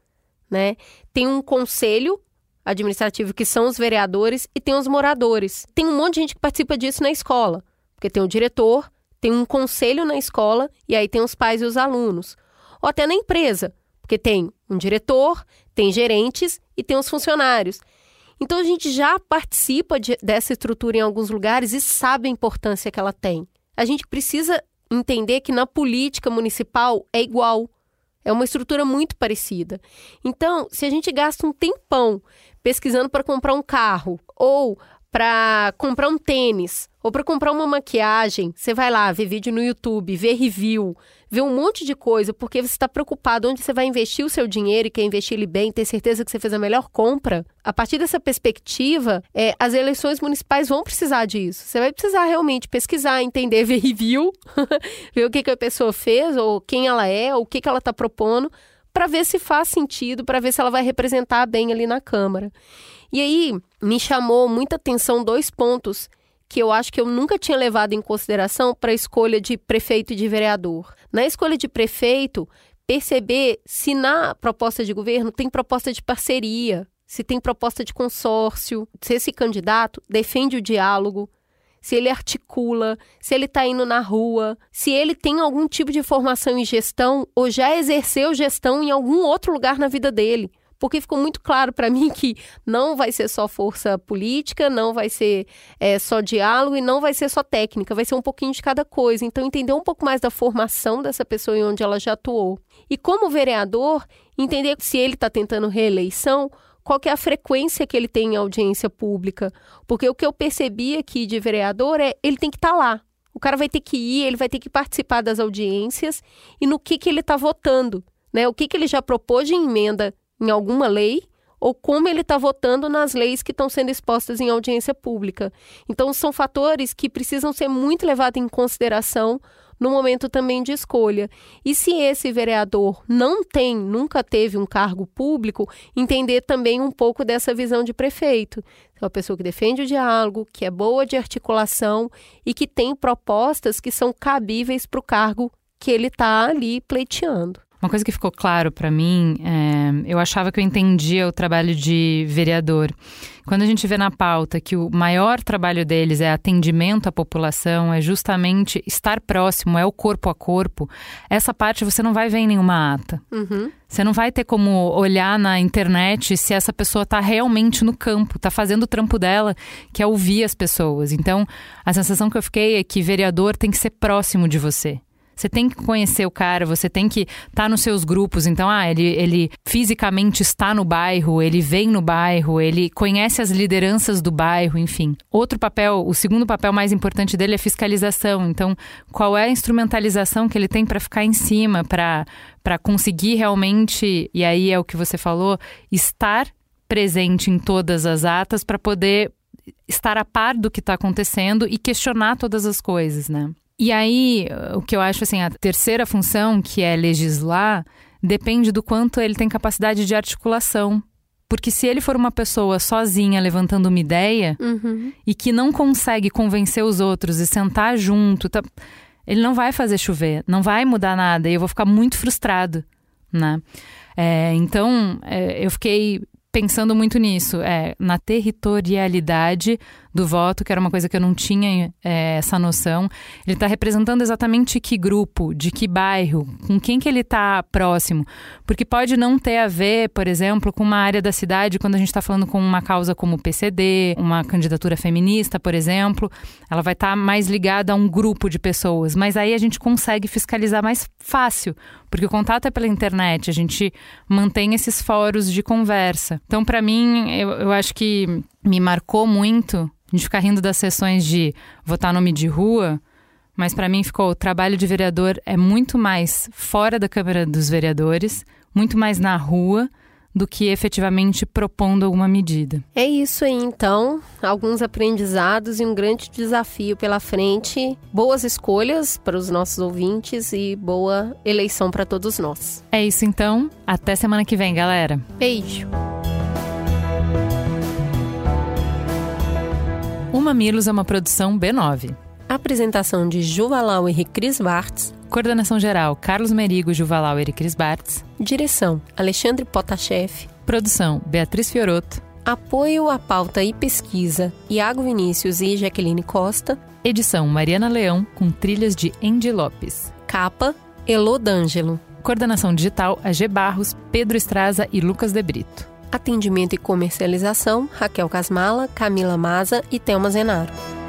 né? Tem um conselho administrativo, que são os vereadores, e tem os moradores. Tem um monte de gente que participa disso na escola, porque tem o diretor, tem um conselho na escola, e aí tem os pais e os alunos. Ou até na empresa, porque tem um diretor, tem gerentes e tem os funcionários. Então a gente já participa de, dessa estrutura em alguns lugares e sabe a importância que ela tem. A gente precisa entender que na política municipal é igual. É uma estrutura muito parecida. Então, se a gente gasta um tempão pesquisando para comprar um carro ou para comprar um tênis ou para comprar uma maquiagem, você vai lá ver vídeo no YouTube, ver review, ver um monte de coisa, porque você está preocupado onde você vai investir o seu dinheiro e quer investir ele bem, ter certeza que você fez a melhor compra. A partir dessa perspectiva, é, as eleições municipais vão precisar disso. Você vai precisar realmente pesquisar, entender, *laughs* ver review, *laughs* ver o que, que a pessoa fez, ou quem ela é, ou o que, que ela está propondo, para ver se faz sentido, para ver se ela vai representar bem ali na Câmara. E aí me chamou muita atenção dois pontos que eu acho que eu nunca tinha levado em consideração para a escolha de prefeito e de vereador. Na escolha de prefeito, perceber se na proposta de governo tem proposta de parceria, se tem proposta de consórcio, se esse candidato defende o diálogo, se ele articula, se ele está indo na rua, se ele tem algum tipo de formação em gestão ou já exerceu gestão em algum outro lugar na vida dele porque ficou muito claro para *laughs* mim que não vai ser só força política, não vai ser é, só diálogo e não vai ser só técnica, vai ser um pouquinho de cada coisa. Então, entender um pouco mais da formação dessa pessoa e onde ela já atuou. E como vereador, entender se ele está tentando reeleição, qual que é a frequência que ele tem em audiência pública. Porque o que eu percebi aqui de vereador é ele tem que estar tá lá. O cara vai ter que ir, ele vai ter que participar das audiências e no que, que ele está votando. Né? O que, que ele já propôs de emenda em alguma lei ou como ele está votando nas leis que estão sendo expostas em audiência pública. Então, são fatores que precisam ser muito levados em consideração no momento também de escolha. E se esse vereador não tem, nunca teve um cargo público, entender também um pouco dessa visão de prefeito. É uma pessoa que defende o diálogo, que é boa de articulação e que tem propostas que são cabíveis para o cargo que ele está ali pleiteando. Uma coisa que ficou claro para mim, é, eu achava que eu entendia o trabalho de vereador. Quando a gente vê na pauta que o maior trabalho deles é atendimento à população, é justamente estar próximo, é o corpo a corpo, essa parte você não vai ver em nenhuma ata. Uhum. Você não vai ter como olhar na internet se essa pessoa está realmente no campo, está fazendo o trampo dela, que é ouvir as pessoas. Então, a sensação que eu fiquei é que vereador tem que ser próximo de você. Você tem que conhecer o cara, você tem que estar tá nos seus grupos. Então, ah, ele, ele fisicamente está no bairro, ele vem no bairro, ele conhece as lideranças do bairro, enfim. Outro papel, o segundo papel mais importante dele é fiscalização. Então, qual é a instrumentalização que ele tem para ficar em cima, para conseguir realmente, e aí é o que você falou, estar presente em todas as atas para poder estar a par do que está acontecendo e questionar todas as coisas, né? E aí, o que eu acho assim, a terceira função, que é legislar, depende do quanto ele tem capacidade de articulação. Porque se ele for uma pessoa sozinha levantando uma ideia uhum. e que não consegue convencer os outros e sentar junto, tá, ele não vai fazer chover, não vai mudar nada e eu vou ficar muito frustrado, né? É, então, é, eu fiquei pensando muito nisso, é, na territorialidade do voto, que era uma coisa que eu não tinha é, essa noção. Ele está representando exatamente que grupo, de que bairro, com quem que ele está próximo. Porque pode não ter a ver, por exemplo, com uma área da cidade, quando a gente está falando com uma causa como o PCD, uma candidatura feminista, por exemplo, ela vai estar tá mais ligada a um grupo de pessoas. Mas aí a gente consegue fiscalizar mais fácil, porque o contato é pela internet, a gente mantém esses fóruns de conversa. Então, para mim, eu, eu acho que me marcou muito a gente ficar rindo das sessões de votar nome de rua, mas para mim ficou o trabalho de vereador é muito mais fora da Câmara dos Vereadores, muito mais na rua do que efetivamente propondo alguma medida. É isso aí, então. Alguns aprendizados e um grande desafio pela frente. Boas escolhas para os nossos ouvintes e boa eleição para todos nós. É isso, então. Até semana que vem, galera. Beijo. O Mamilos é uma produção B9. Apresentação de Juvalau e Cris Bartz. Coordenação geral Carlos Merigo, Juvalau e Cris Bartz. Direção Alexandre Potashev. Produção Beatriz Fioroto. Apoio à pauta e pesquisa Iago Vinícius e Jaqueline Costa. Edição Mariana Leão com trilhas de Andy Lopes. Capa Elô D'Angelo. Coordenação digital AG Barros, Pedro Estraza e Lucas De Brito. Atendimento e comercialização Raquel Casmala, Camila Maza e Thelma Zenaro.